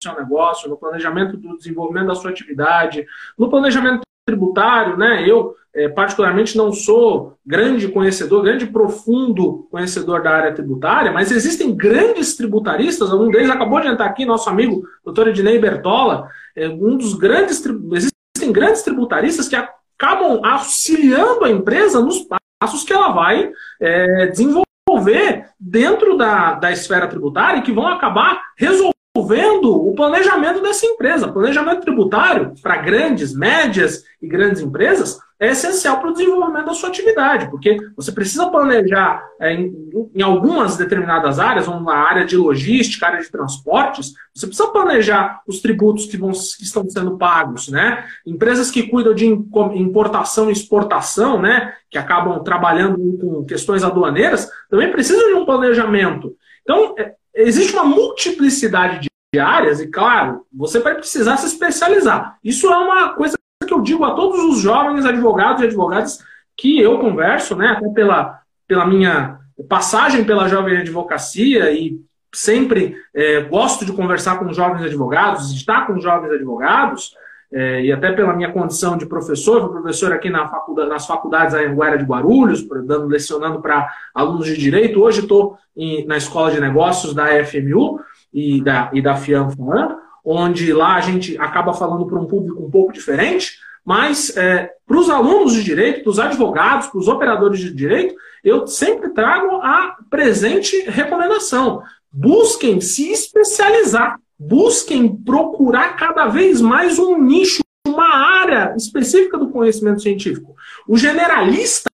[SPEAKER 3] seu negócio, no planejamento do desenvolvimento da sua atividade, no planejamento tributário, né? Eu, é, particularmente, não sou grande conhecedor, grande profundo conhecedor da área tributária, mas existem grandes tributaristas, um deles acabou de entrar aqui, nosso amigo doutor Ednei Bertola, é, um dos grandes, existem grandes tributaristas que acabam auxiliando a empresa nos passos que ela vai é, desenvolver dentro da, da esfera tributária e que vão acabar resolvendo vendo o planejamento dessa empresa. Planejamento tributário para grandes, médias e grandes empresas é essencial para o desenvolvimento da sua atividade, porque você precisa planejar é, em, em, algumas determinadas áreas, ou na área de logística, área de transportes, você precisa planejar os tributos que, vão, que estão sendo pagos, né? Empresas que cuidam de importação e exportação, né, que acabam trabalhando com questões aduaneiras, também precisam de um planejamento. Então, é, existe uma multiplicidade de áreas e, claro, você vai precisar se especializar. Isso é uma coisa que eu digo a todos os jovens advogados e advogadas que eu converso, né, até pela, pela minha passagem pela jovem advocacia e sempre é, gosto de conversar com jovens advogados, estar com jovens advogados, é, e até pela minha condição de professor, fui professor aqui na faculdade, nas faculdades da Anguera de Guarulhos, dando, lecionando para alunos de direito. Hoje estou na Escola de Negócios da FMU e da, e da FIAM onde lá a gente acaba falando para um público um pouco diferente, mas é, para os alunos de direito, para os advogados, para os operadores de direito, eu sempre trago a presente recomendação. Busquem se especializar busquem procurar cada vez mais um nicho, uma área específica do conhecimento científico. O generalista,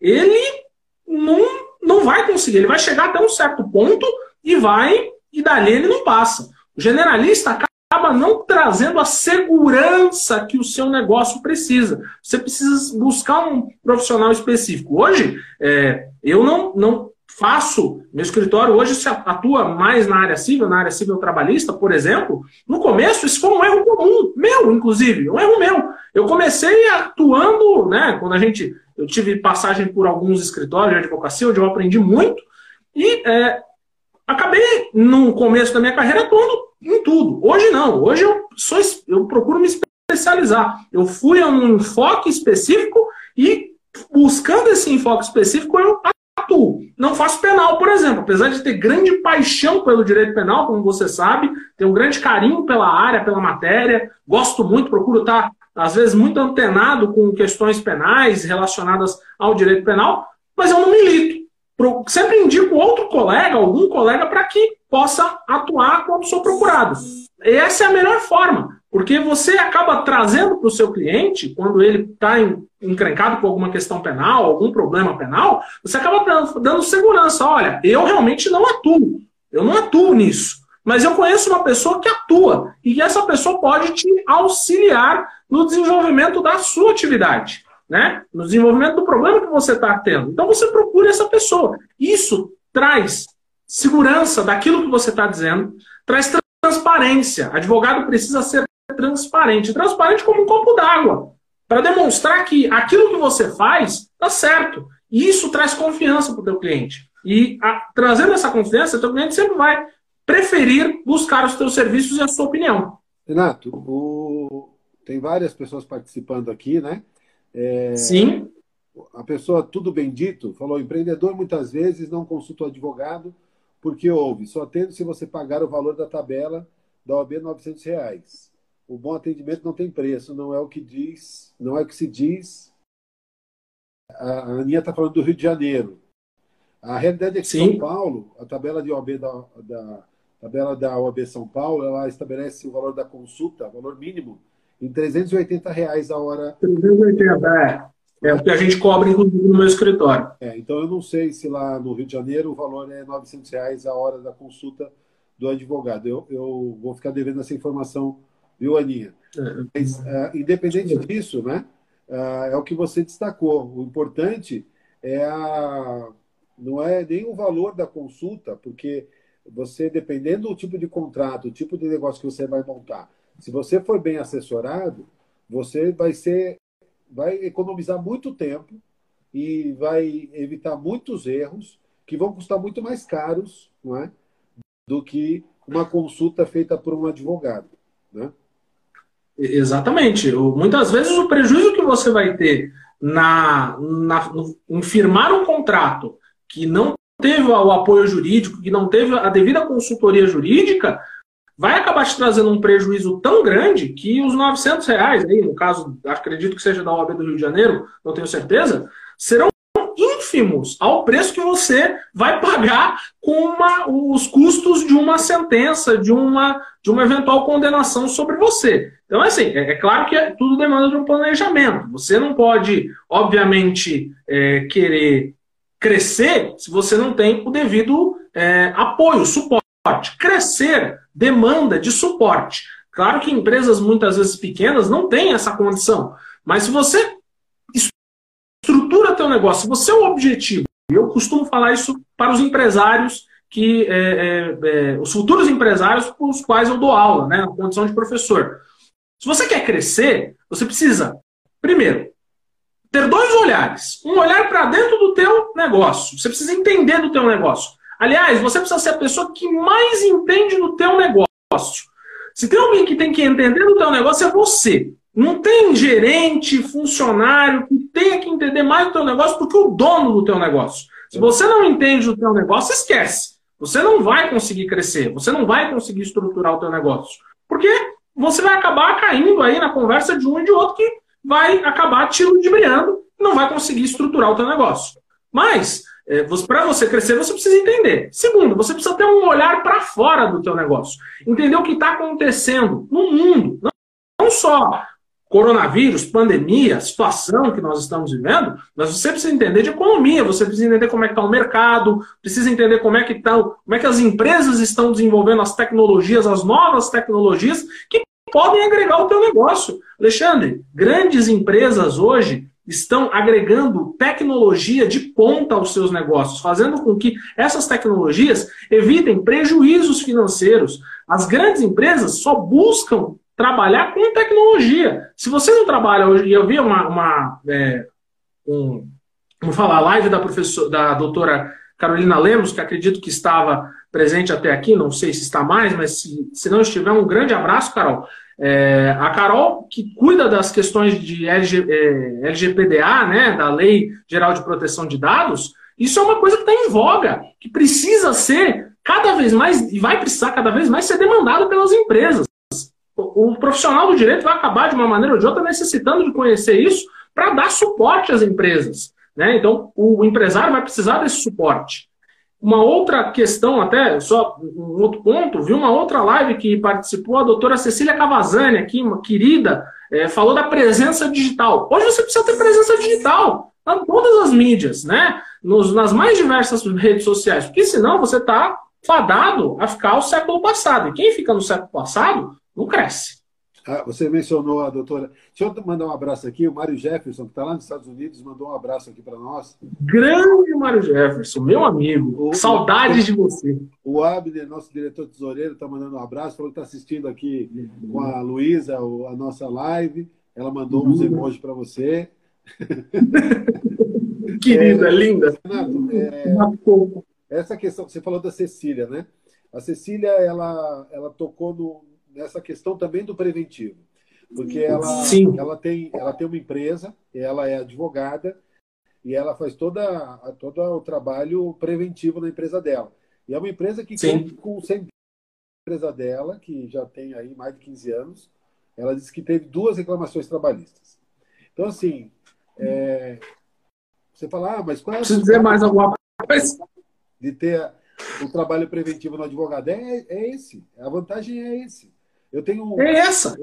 [SPEAKER 3] ele não, não vai conseguir, ele vai chegar até um certo ponto e vai, e dali ele não passa. O generalista acaba não trazendo a segurança que o seu negócio precisa. Você precisa buscar um profissional específico. Hoje, é, eu não, não faço, meu escritório hoje se atua mais na área civil, na área civil trabalhista, por exemplo. No começo, isso foi um erro comum, meu, inclusive, um erro meu. Eu comecei atuando, né, quando a gente, eu tive passagem por alguns escritórios de advocacia, onde eu aprendi muito, e é, acabei, no começo da minha carreira, atuando em tudo. Hoje não, hoje eu, sou, eu procuro me especializar. Eu fui a um enfoque específico e buscando esse enfoque específico, eu atuo. Não faço penal, por exemplo. Apesar de ter grande paixão pelo direito penal, como você sabe, tenho um grande carinho pela área, pela matéria, gosto muito, procuro estar, às vezes, muito antenado com questões penais relacionadas ao direito penal, mas eu não milito. Sempre indico outro colega, algum colega, para que possa atuar quando sou procurado. Essa é a melhor forma, porque você acaba trazendo para o seu cliente, quando ele está encrencado com alguma questão penal, algum problema penal, você acaba dando segurança. Olha, eu realmente não atuo, eu não atuo nisso, mas eu conheço uma pessoa que atua e essa pessoa pode te auxiliar no desenvolvimento da sua atividade né? no desenvolvimento do problema que você está tendo. Então você procura essa pessoa. Isso traz segurança daquilo que você está dizendo, traz transparência. Advogado precisa ser transparente. Transparente como um copo d'água. Para demonstrar que aquilo que você faz está certo. E isso traz confiança para o teu cliente. E a, trazendo essa confiança, o teu cliente sempre vai preferir buscar os teus serviços e a sua opinião.
[SPEAKER 2] Renato, o... tem várias pessoas participando aqui, né?
[SPEAKER 3] É, Sim.
[SPEAKER 2] A pessoa, tudo bendito, falou: empreendedor muitas vezes não consulta o advogado porque houve, só tendo se você pagar o valor da tabela da OAB 900 reais. O bom atendimento não tem preço, não é o que diz, não é o que se diz. A Aninha está falando do Rio de Janeiro. A realidade é que Sim. São Paulo, a tabela de OAB da, da tabela da OAB São Paulo, ela estabelece o valor da consulta, valor mínimo, em 380 reais a hora.
[SPEAKER 3] 380, é. É o que a gente cobra, inclusive, no meu escritório.
[SPEAKER 2] É, então eu não sei se lá no Rio de Janeiro o valor é 900 reais a hora da consulta do advogado. Eu, eu vou ficar devendo essa informação, viu, Aninha? É. Mas, uh, independente disso, né, uh, é o que você destacou. O importante é a, não é nem o valor da consulta, porque você, dependendo do tipo de contrato, o tipo de negócio que você vai montar, se você for bem assessorado, você vai ser vai economizar muito tempo e vai evitar muitos erros que vão custar muito mais caros, não é? Do que uma consulta feita por um advogado, né?
[SPEAKER 3] Exatamente. Muitas vezes o prejuízo que você vai ter na, na em firmar um contrato que não teve o apoio jurídico, que não teve a devida consultoria jurídica, vai acabar te trazendo um prejuízo tão grande que os 900 reais, aí, no caso, acredito que seja da OAB do Rio de Janeiro, não tenho certeza, serão ínfimos ao preço que você vai pagar com uma, os custos de uma sentença, de uma, de uma eventual condenação sobre você. Então, assim, é, é claro que é, tudo demanda de um planejamento. Você não pode, obviamente, é, querer crescer se você não tem o devido é, apoio, suporte. Crescer demanda de suporte. Claro que empresas muitas vezes pequenas não têm essa condição, mas se você estrutura teu negócio, você é o objetivo, eu costumo falar isso para os empresários que é, é, é, os futuros empresários para os quais eu dou aula, né, na condição de professor. Se você quer crescer, você precisa, primeiro, ter dois olhares. Um olhar para dentro do teu negócio. Você precisa entender do teu negócio. Aliás, você precisa ser a pessoa que mais entende do teu negócio. Se tem alguém que tem que entender do teu negócio, é você. Não tem gerente, funcionário que tenha que entender mais do teu negócio do que o dono do teu negócio. Se você não entende do teu negócio, esquece. Você não vai conseguir crescer, você não vai conseguir estruturar o teu negócio. Porque você vai acabar caindo aí na conversa de um e de outro que vai acabar te ludibriando não vai conseguir estruturar o teu negócio. Mas é, para você crescer, você precisa entender. Segundo, você precisa ter um olhar para fora do teu negócio. Entender o que está acontecendo no mundo. Não, não só coronavírus, pandemia, situação que nós estamos vivendo, mas você precisa entender de economia, você precisa entender como é que está o mercado, precisa entender como é que tá, como é que as empresas estão desenvolvendo as tecnologias, as novas tecnologias que podem agregar o teu negócio. Alexandre, grandes empresas hoje estão agregando tecnologia de ponta aos seus negócios, fazendo com que essas tecnologias evitem prejuízos financeiros. As grandes empresas só buscam trabalhar com tecnologia. Se você não trabalha hoje, e eu vi uma, uma é, um, vamos falar, live da professora, da doutora Carolina Lemos, que acredito que estava presente até aqui, não sei se está mais, mas se, se não estiver, um grande abraço, Carol. É, a Carol, que cuida das questões de LG, é, LGPDA, né, da Lei Geral de Proteção de Dados, isso é uma coisa que está em voga, que precisa ser cada vez mais, e vai precisar cada vez mais ser demandado pelas empresas. O, profissional do direito vai acabar, de uma maneira ou de outra, necessitando de conhecer isso para dar suporte às empresas. Né? Então, o empresário vai precisar desse suporte. Uma outra questão, até, só um outro ponto, vi uma outra live que participou a doutora Cecília Cavazani, aqui, uma querida, é, falou da presença digital. Hoje você precisa ter presença digital em todas as mídias, né? Nos, nas mais diversas redes sociais, porque senão você está fadado a ficar o século passado. E quem fica no século passado não cresce.
[SPEAKER 2] Ah, você mencionou a doutora. Deixa eu mandar um abraço aqui. O Mário Jefferson, que está lá nos Estados Unidos, mandou um abraço aqui para nós.
[SPEAKER 3] Grande Mário Jefferson, meu amigo. O, Saudades o, de você.
[SPEAKER 2] O Abner, nosso diretor tesoureiro, está mandando um abraço. Falou que está assistindo aqui com a Luísa a nossa live. Ela mandou uns uhum. emojis para você.
[SPEAKER 3] Querida, é, linda.
[SPEAKER 2] Renato, é, essa questão, você falou da Cecília, né? A Cecília, ela, ela tocou no, nessa questão também do preventivo. Porque ela, Sim. ela, tem, ela tem uma empresa, ela é advogada e ela faz toda, todo o trabalho preventivo na empresa dela. E é uma empresa que Sim. com a empresa dela, que já tem aí mais de 15 anos, ela disse que teve duas reclamações trabalhistas. Então, assim, é, você fala, ah, mas qual é
[SPEAKER 3] Preciso dizer mais alguma coisa?
[SPEAKER 2] De ter o trabalho preventivo no advogado. É, é esse. A vantagem é esse. Eu tenho
[SPEAKER 3] é essa.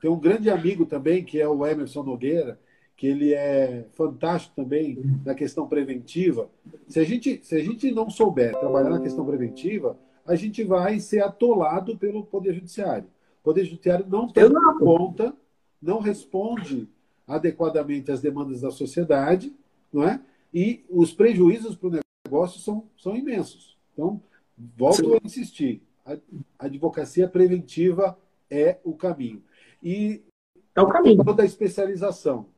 [SPEAKER 2] Tenho um grande amigo também, que é o Emerson Nogueira, que ele é fantástico também na questão preventiva. Se a gente, se a gente não souber trabalhar na questão preventiva, a gente vai ser atolado pelo Poder Judiciário. O Poder Judiciário não tem conta, não responde adequadamente às demandas da sociedade, não é? E os prejuízos para o negócio são, são imensos. Então, volto Sim. a insistir a advocacia preventiva é o caminho. E
[SPEAKER 3] é o caminho
[SPEAKER 2] da especialização.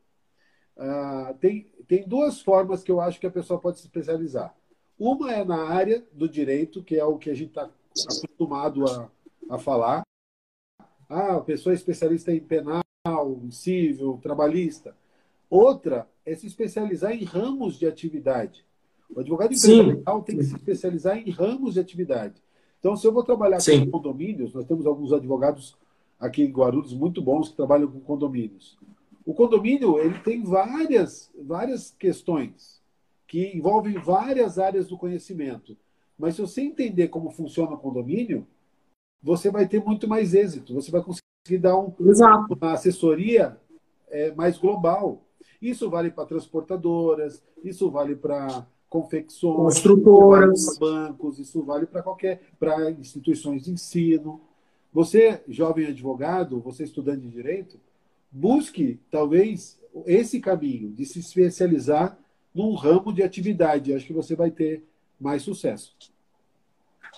[SPEAKER 2] Uh, tem, tem duas formas que eu acho que a pessoa pode se especializar. Uma é na área do direito, que é o que a gente está acostumado a, a falar. Ah, a pessoa é especialista em penal, em civil, trabalhista. Outra é se especializar em ramos de atividade. O advogado empresarial tem que se especializar em ramos de atividade. Então, se eu vou trabalhar Sim. com condomínios, nós temos alguns advogados aqui em Guarulhos muito bons que trabalham com condomínios. O condomínio ele tem várias, várias questões que envolvem várias áreas do conhecimento. Mas se você entender como funciona o condomínio, você vai ter muito mais êxito. Você vai conseguir dar um, uma assessoria é, mais global. Isso vale para transportadoras, isso vale para confecções,
[SPEAKER 3] construtoras,
[SPEAKER 2] bancos, isso vale para qualquer, para instituições de ensino. Você, jovem advogado, você estudante de direito, busque talvez esse caminho de se especializar num ramo de atividade. Acho que você vai ter mais sucesso.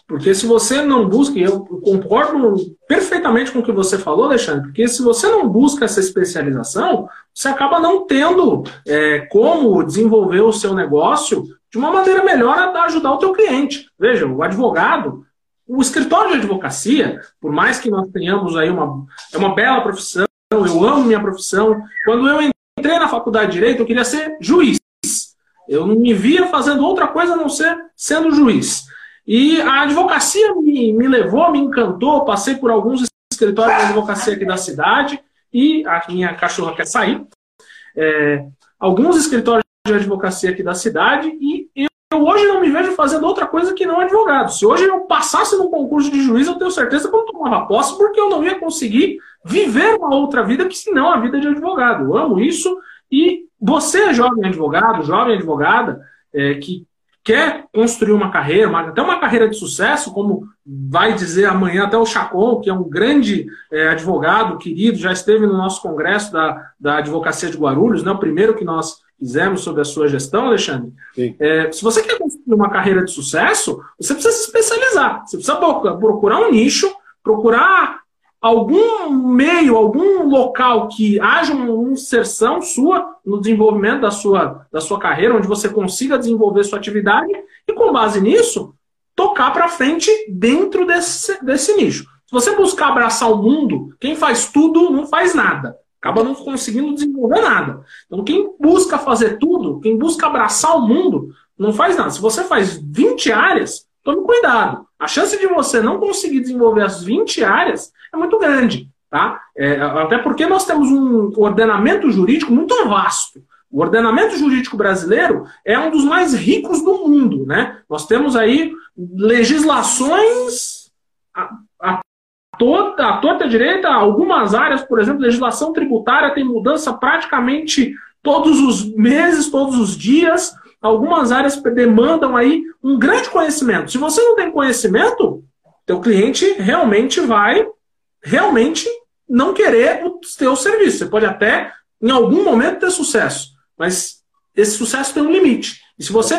[SPEAKER 3] Porque se você não busca, e eu concordo perfeitamente com o que você falou, Alexandre, porque se você não busca essa especialização, você acaba não tendo é, como desenvolver o seu negócio de uma maneira melhor a ajudar o teu cliente. Veja, o advogado, o escritório de advocacia, por mais que nós tenhamos aí uma, é uma bela profissão, eu amo minha profissão. Quando eu entrei na faculdade de Direito, eu queria ser juiz. Eu não me via fazendo outra coisa a não ser sendo juiz. E a advocacia me, me levou, me encantou, passei por alguns escritórios de advocacia aqui da cidade, e a minha cachorra quer sair. É, alguns escritórios de advocacia aqui da cidade e eu hoje não me vejo fazendo outra coisa que não advogado. Se hoje eu passasse no concurso de juiz, eu tenho certeza que eu não tomava posse, porque eu não ia conseguir viver uma outra vida que senão a vida de advogado. Eu amo isso. E você, jovem advogado, jovem advogada, é, que quer construir uma carreira, uma, até uma carreira de sucesso, como vai dizer amanhã até o Chacon, que é um grande é, advogado querido, já esteve no nosso congresso da, da Advocacia de Guarulhos, né, o primeiro que nós fizemos sobre a sua gestão, Alexandre. É, se você quer construir uma carreira de sucesso, você precisa se especializar. Você precisa procurar um nicho, procurar algum meio, algum local que haja uma inserção sua no desenvolvimento da sua, da sua carreira, onde você consiga desenvolver sua atividade e, com base nisso, tocar para frente dentro desse, desse nicho. Se você buscar abraçar o mundo, quem faz tudo não faz nada. Acaba não conseguindo desenvolver nada. Então, quem busca fazer tudo, quem busca abraçar o mundo, não faz nada. Se você faz 20 áreas, tome cuidado. A chance de você não conseguir desenvolver as 20 áreas é muito grande. Tá? É, até porque nós temos um ordenamento jurídico muito vasto. O ordenamento jurídico brasileiro é um dos mais ricos do mundo. Né? Nós temos aí legislações a torta direita, algumas áreas, por exemplo, legislação tributária tem mudança praticamente todos os meses, todos os dias. Algumas áreas demandam aí um grande conhecimento. Se você não tem conhecimento, teu cliente realmente vai realmente não querer o teu serviço. Você pode até, em algum momento, ter sucesso, mas esse sucesso tem um limite. E se você,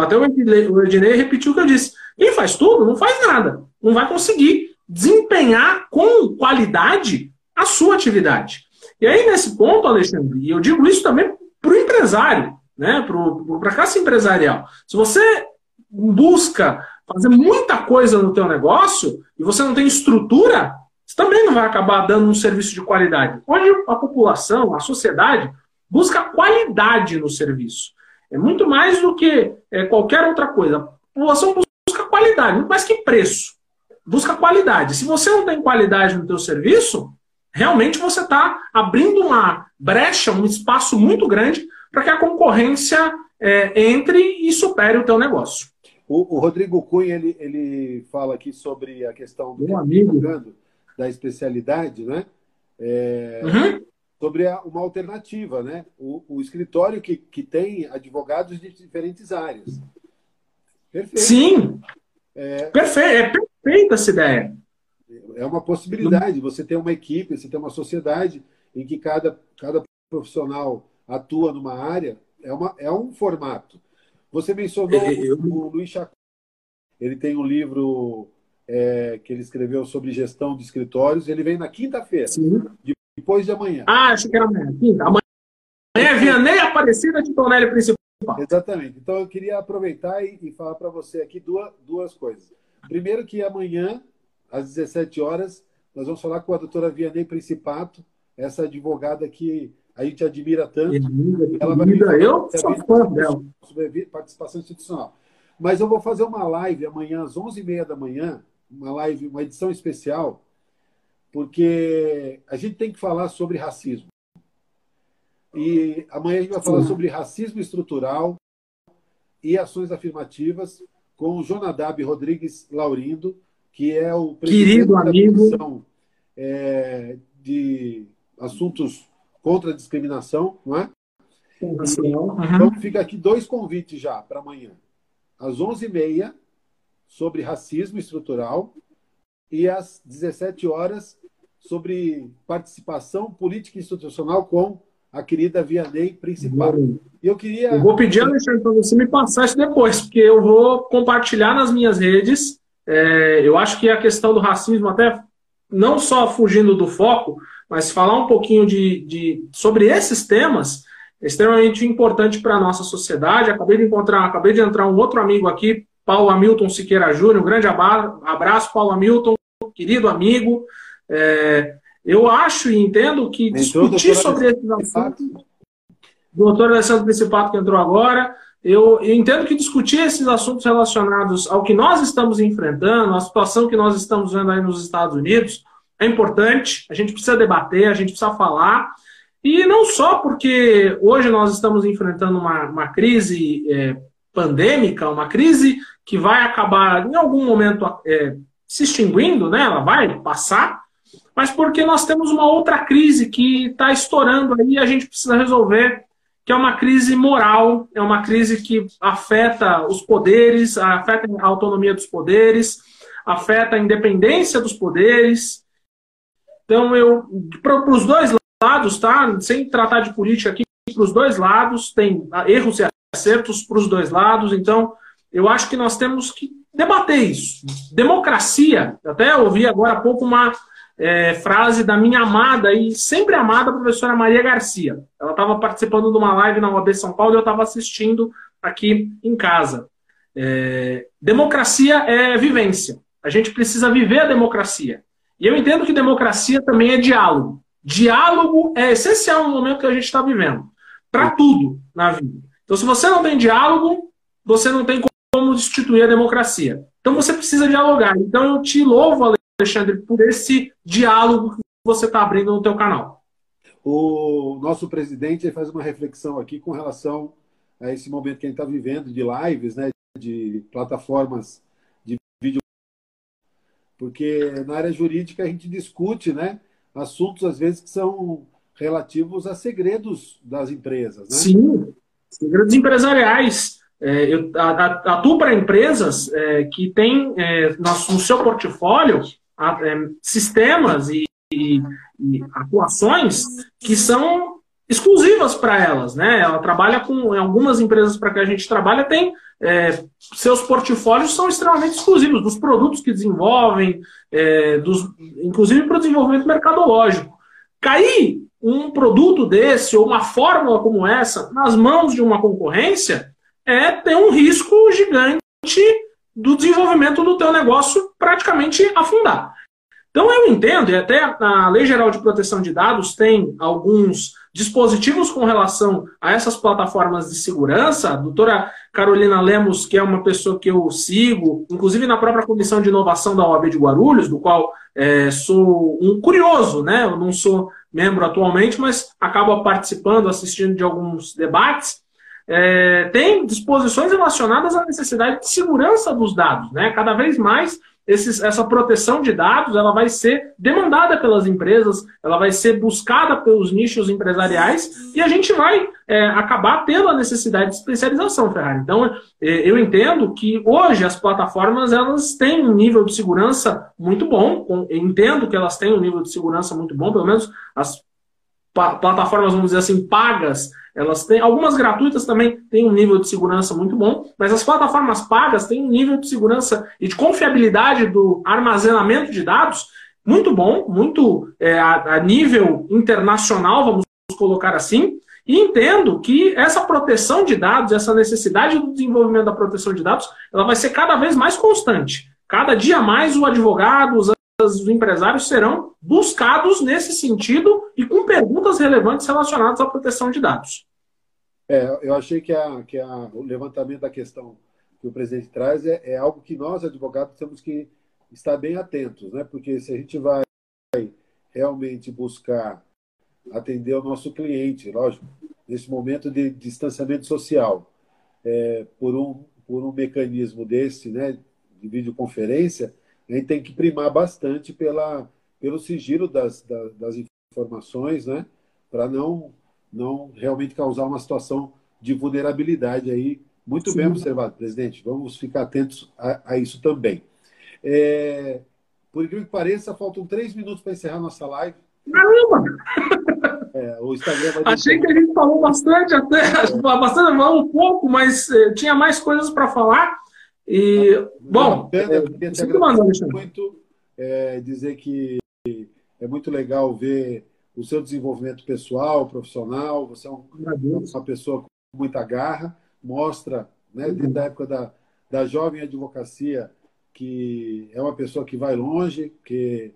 [SPEAKER 3] até o Ednei repetiu o que eu disse, quem faz tudo não faz nada, não vai conseguir desempenhar com qualidade a sua atividade. E aí, nesse ponto, Alexandre, e eu digo isso também para o empresário, né, para a classe empresarial. Se você busca fazer muita coisa no teu negócio e você não tem estrutura, você também não vai acabar dando um serviço de qualidade. Hoje a população, a sociedade, busca qualidade no serviço. É muito mais do que é, qualquer outra coisa. A população busca qualidade, muito mais que preço. Busca qualidade. Se você não tem qualidade no teu serviço, realmente você está abrindo uma brecha, um espaço muito grande para que a concorrência é, entre e supere o teu negócio.
[SPEAKER 2] O, o Rodrigo Cunha ele, ele fala aqui sobre a questão do
[SPEAKER 3] Meu amigo
[SPEAKER 2] da especialidade, né? É,
[SPEAKER 3] uhum.
[SPEAKER 2] Sobre a, uma alternativa, né? O, o, escritório que, que tem advogados de diferentes áreas.
[SPEAKER 3] Perfeito. Sim. É, Perfeito. É perfeita essa ideia.
[SPEAKER 2] É uma possibilidade. Você tem uma equipe, você tem uma sociedade em que cada, cada profissional atua numa área. É, uma, é um formato. Você mencionou eu... o Luiz Chacon. Ele tem um livro é, que ele escreveu sobre gestão de escritórios. Ele vem na quinta-feira, depois de amanhã.
[SPEAKER 3] Ah, acho que era amanhã. Quinta. Amanhã é Vianney Aparecida de Tonelli Principal.
[SPEAKER 2] Exatamente. Então eu queria aproveitar e, e falar para você aqui duas, duas coisas. Primeiro que amanhã, às 17 horas, nós vamos falar com a doutora Vianney Principato, essa advogada que a gente admira tanto.
[SPEAKER 3] Ela vai eu sou fã dela.
[SPEAKER 2] Sobre participação institucional. Mas eu vou fazer uma live amanhã às 11h30 da manhã, uma live, uma edição especial, porque a gente tem que falar sobre racismo. E amanhã a gente vai falar sobre racismo estrutural e ações afirmativas com o Jonadab Rodrigues Laurindo, que é o
[SPEAKER 3] presidente Querido da Comissão
[SPEAKER 2] é, de Assuntos contra a Discriminação, não é?
[SPEAKER 3] Uhum.
[SPEAKER 2] Então fica aqui dois convites já para amanhã. Às 11h30, sobre racismo estrutural e às 17 horas sobre participação política institucional com a querida Vianney Principal.
[SPEAKER 3] E eu queria. Eu vou pedir, Alexandre, para você me passar isso depois, porque eu vou compartilhar nas minhas redes. É, eu acho que a questão do racismo, até não só fugindo do foco, mas falar um pouquinho de, de sobre esses temas é extremamente importante para a nossa sociedade. Acabei de encontrar, acabei de entrar um outro amigo aqui, Paulo Hamilton Siqueira Júnior. Um grande abraço, Paulo Hamilton, querido amigo. É, eu acho e entendo que discutir sobre esses assuntos. Doutor Alessandro Principato, que entrou agora. Eu, eu, entendo que discutir esses assuntos relacionados ao que nós estamos enfrentando, a situação que nós estamos vendo aí nos Estados Unidos, é importante. A gente precisa debater, a gente precisa falar. E não só porque hoje nós estamos enfrentando uma, uma crise é, pandêmica, uma crise que vai acabar em algum momento é, se extinguindo, né? ela vai passar, mas porque nós temos uma outra crise que está estourando aí e a gente precisa resolver, que é uma crise moral, é uma crise que afeta os poderes, afeta a autonomia dos poderes, afeta a independência dos poderes. Então, eu, para os dois lados, tá? Sem tratar de política aqui, para os dois lados, tem erros e acertos para os dois lados. Então, eu acho que nós temos que debater isso. Democracia, até ouvi agora há pouco uma é, frase da minha amada e sempre amada professora Maria Garcia. Ela estava participando de uma live na UAB São Paulo e eu estava assistindo aqui em casa. É, democracia é vivência. A gente precisa viver a democracia. E eu entendo que democracia também é diálogo. Diálogo é essencial no momento que a gente está vivendo. Para tudo na vida. Então, se você não tem diálogo, você não tem como destituir a democracia. Então, você precisa dialogar. Então, eu te louvo, Alexandre, por esse diálogo que você está abrindo no teu canal.
[SPEAKER 2] O nosso presidente faz uma reflexão aqui com relação a esse momento que a gente está vivendo de lives, né, de plataformas de vídeo, porque na área jurídica a gente discute, né, assuntos às vezes que são relativos a segredos das empresas, né?
[SPEAKER 3] Sim, segredos empresariais. É, eu atuo para empresas é, que têm é, no, seu portfólio sistemas e, e, e, atuações que são exclusivas para elas. Né? Ela trabalha com algumas empresas para que a gente trabalha, tem é, seus portfólios são extremamente exclusivos dos produtos que desenvolvem, é, dos, inclusive para o desenvolvimento mercadológico. Cair um produto desse ou uma fórmula como essa nas mãos de uma concorrência é ter um risco gigante do desenvolvimento do teu negócio praticamente afundar. Então eu entendo, e até a Lei Geral de Proteção de Dados tem alguns dispositivos com relação a essas plataformas de segurança. A doutora Carolina Lemos, que é uma pessoa que eu sigo, inclusive na própria Comissão de Inovação da OAB de Guarulhos, do qual é, sou um curioso, né? Eu não sou membro atualmente, mas acabo participando, assistindo de alguns debates é, tem disposições relacionadas à necessidade de segurança dos dados. Né? Cada vez mais esses, essa proteção de dados ela vai ser demandada pelas empresas, ela vai ser buscada pelos nichos empresariais e a gente vai é, acabar tendo a necessidade de especialização, Ferrari. Então, é, eu entendo que hoje as plataformas elas têm um nível de segurança muito bom, entendo que elas têm um nível de segurança muito bom, pelo menos as plataformas, vamos dizer assim, pagas, elas têm, algumas gratuitas também têm um nível de segurança muito bom, mas as plataformas pagas têm um nível de segurança e de confiabilidade do armazenamento de dados muito bom, muito é, a, a nível internacional, vamos colocar assim, e entendo que essa proteção de dados, essa necessidade do desenvolvimento da proteção de dados, ela vai ser cada vez mais constante. Cada dia mais o advogado, os os empresários serão buscados nesse sentido e com perguntas relevantes relacionadas à proteção de dados.
[SPEAKER 2] É, eu achei que, a, que a, o levantamento da questão que o presidente traz é, é, algo que nós, advogados, temos que estar bem atentos, né? porque se a gente vai realmente buscar atender o nosso cliente, lógico, nesse momento de distanciamento social, é, por, um, por um mecanismo desse, né, de videoconferência, a gente tem que primar bastante pela, pelo sigilo das, das, das informações, né? para não, não realmente causar uma situação de vulnerabilidade aí. Muito Sim. bem observado, presidente. Vamos ficar atentos a, a isso também. É, por incrível que pareça, faltam três minutos para encerrar nossa live.
[SPEAKER 3] Caramba! É, o Instagram vai Achei que a gente falou bastante até, é. bastante, um pouco, mas eh, tinha mais coisas para falar. E, bom,
[SPEAKER 2] é, eu muito é, dizer que é muito legal ver o seu desenvolvimento pessoal, profissional. Você é um, uma pessoa com muita garra, mostra, né, desde a época da, da jovem advocacia, que é uma pessoa que vai longe, que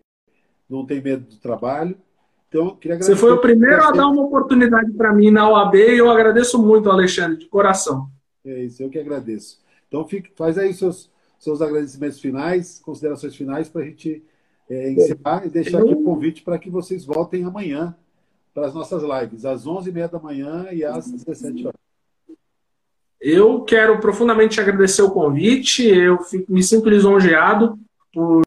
[SPEAKER 2] não tem medo do trabalho. Então, queria
[SPEAKER 3] Você foi o primeiro a dar uma oportunidade para mim na OAB e eu agradeço muito, Alexandre, de coração.
[SPEAKER 2] É isso, eu que agradeço. Então, fique, faz aí seus, seus agradecimentos finais, considerações finais para a gente é, encerrar e deixar aqui o convite para que vocês voltem amanhã para as nossas lives, às 11h30 da manhã e às 17 horas.
[SPEAKER 3] Eu quero profundamente agradecer o convite, eu fico, me sinto lisonjeado por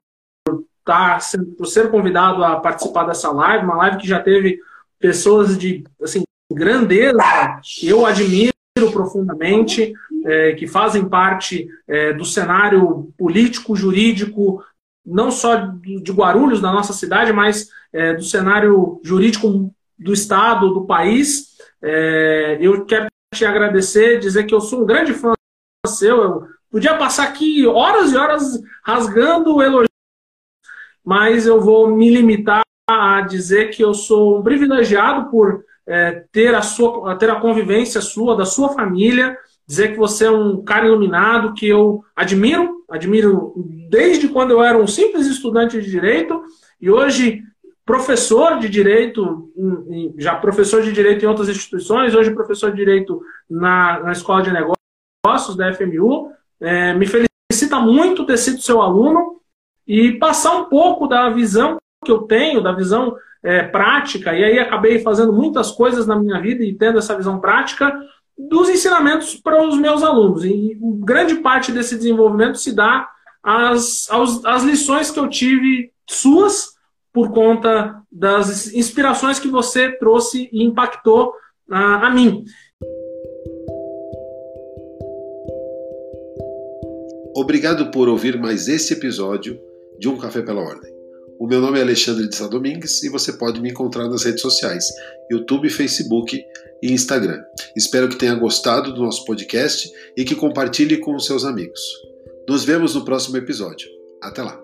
[SPEAKER 3] tá, por ser convidado a participar dessa live, uma live que já teve pessoas de assim, grandeza, que eu admiro profundamente, é, que fazem parte é, do cenário político, jurídico, não só de Guarulhos, da nossa cidade, mas é, do cenário jurídico do Estado, do país. É, eu quero te agradecer, dizer que eu sou um grande fã seu. Eu podia passar aqui horas e horas rasgando elogios, mas eu vou me limitar a dizer que eu sou um privilegiado por é, ter, a sua, ter a convivência sua, da sua família, dizer que você é um cara iluminado, que eu admiro, admiro desde quando eu era um simples estudante de direito e hoje professor de direito, já professor de direito em outras instituições, hoje professor de direito na, na Escola de Negócios da FMU. É, me felicita muito ter sido seu aluno e passar um pouco da visão que eu tenho, da visão é, prática, e aí acabei fazendo muitas coisas na minha vida e tendo essa visão prática dos ensinamentos para os meus alunos. E grande parte desse desenvolvimento se dá às, às, às lições que eu tive suas por conta das inspirações que você trouxe e impactou a, a mim.
[SPEAKER 2] Obrigado por ouvir mais esse episódio de Um Café pela Ordem. O meu nome é Alexandre de Sá Domingues e você pode me encontrar nas redes sociais, YouTube, Facebook e Instagram. Espero que tenha gostado do nosso podcast e que compartilhe com os seus amigos. Nos vemos no próximo episódio. Até lá!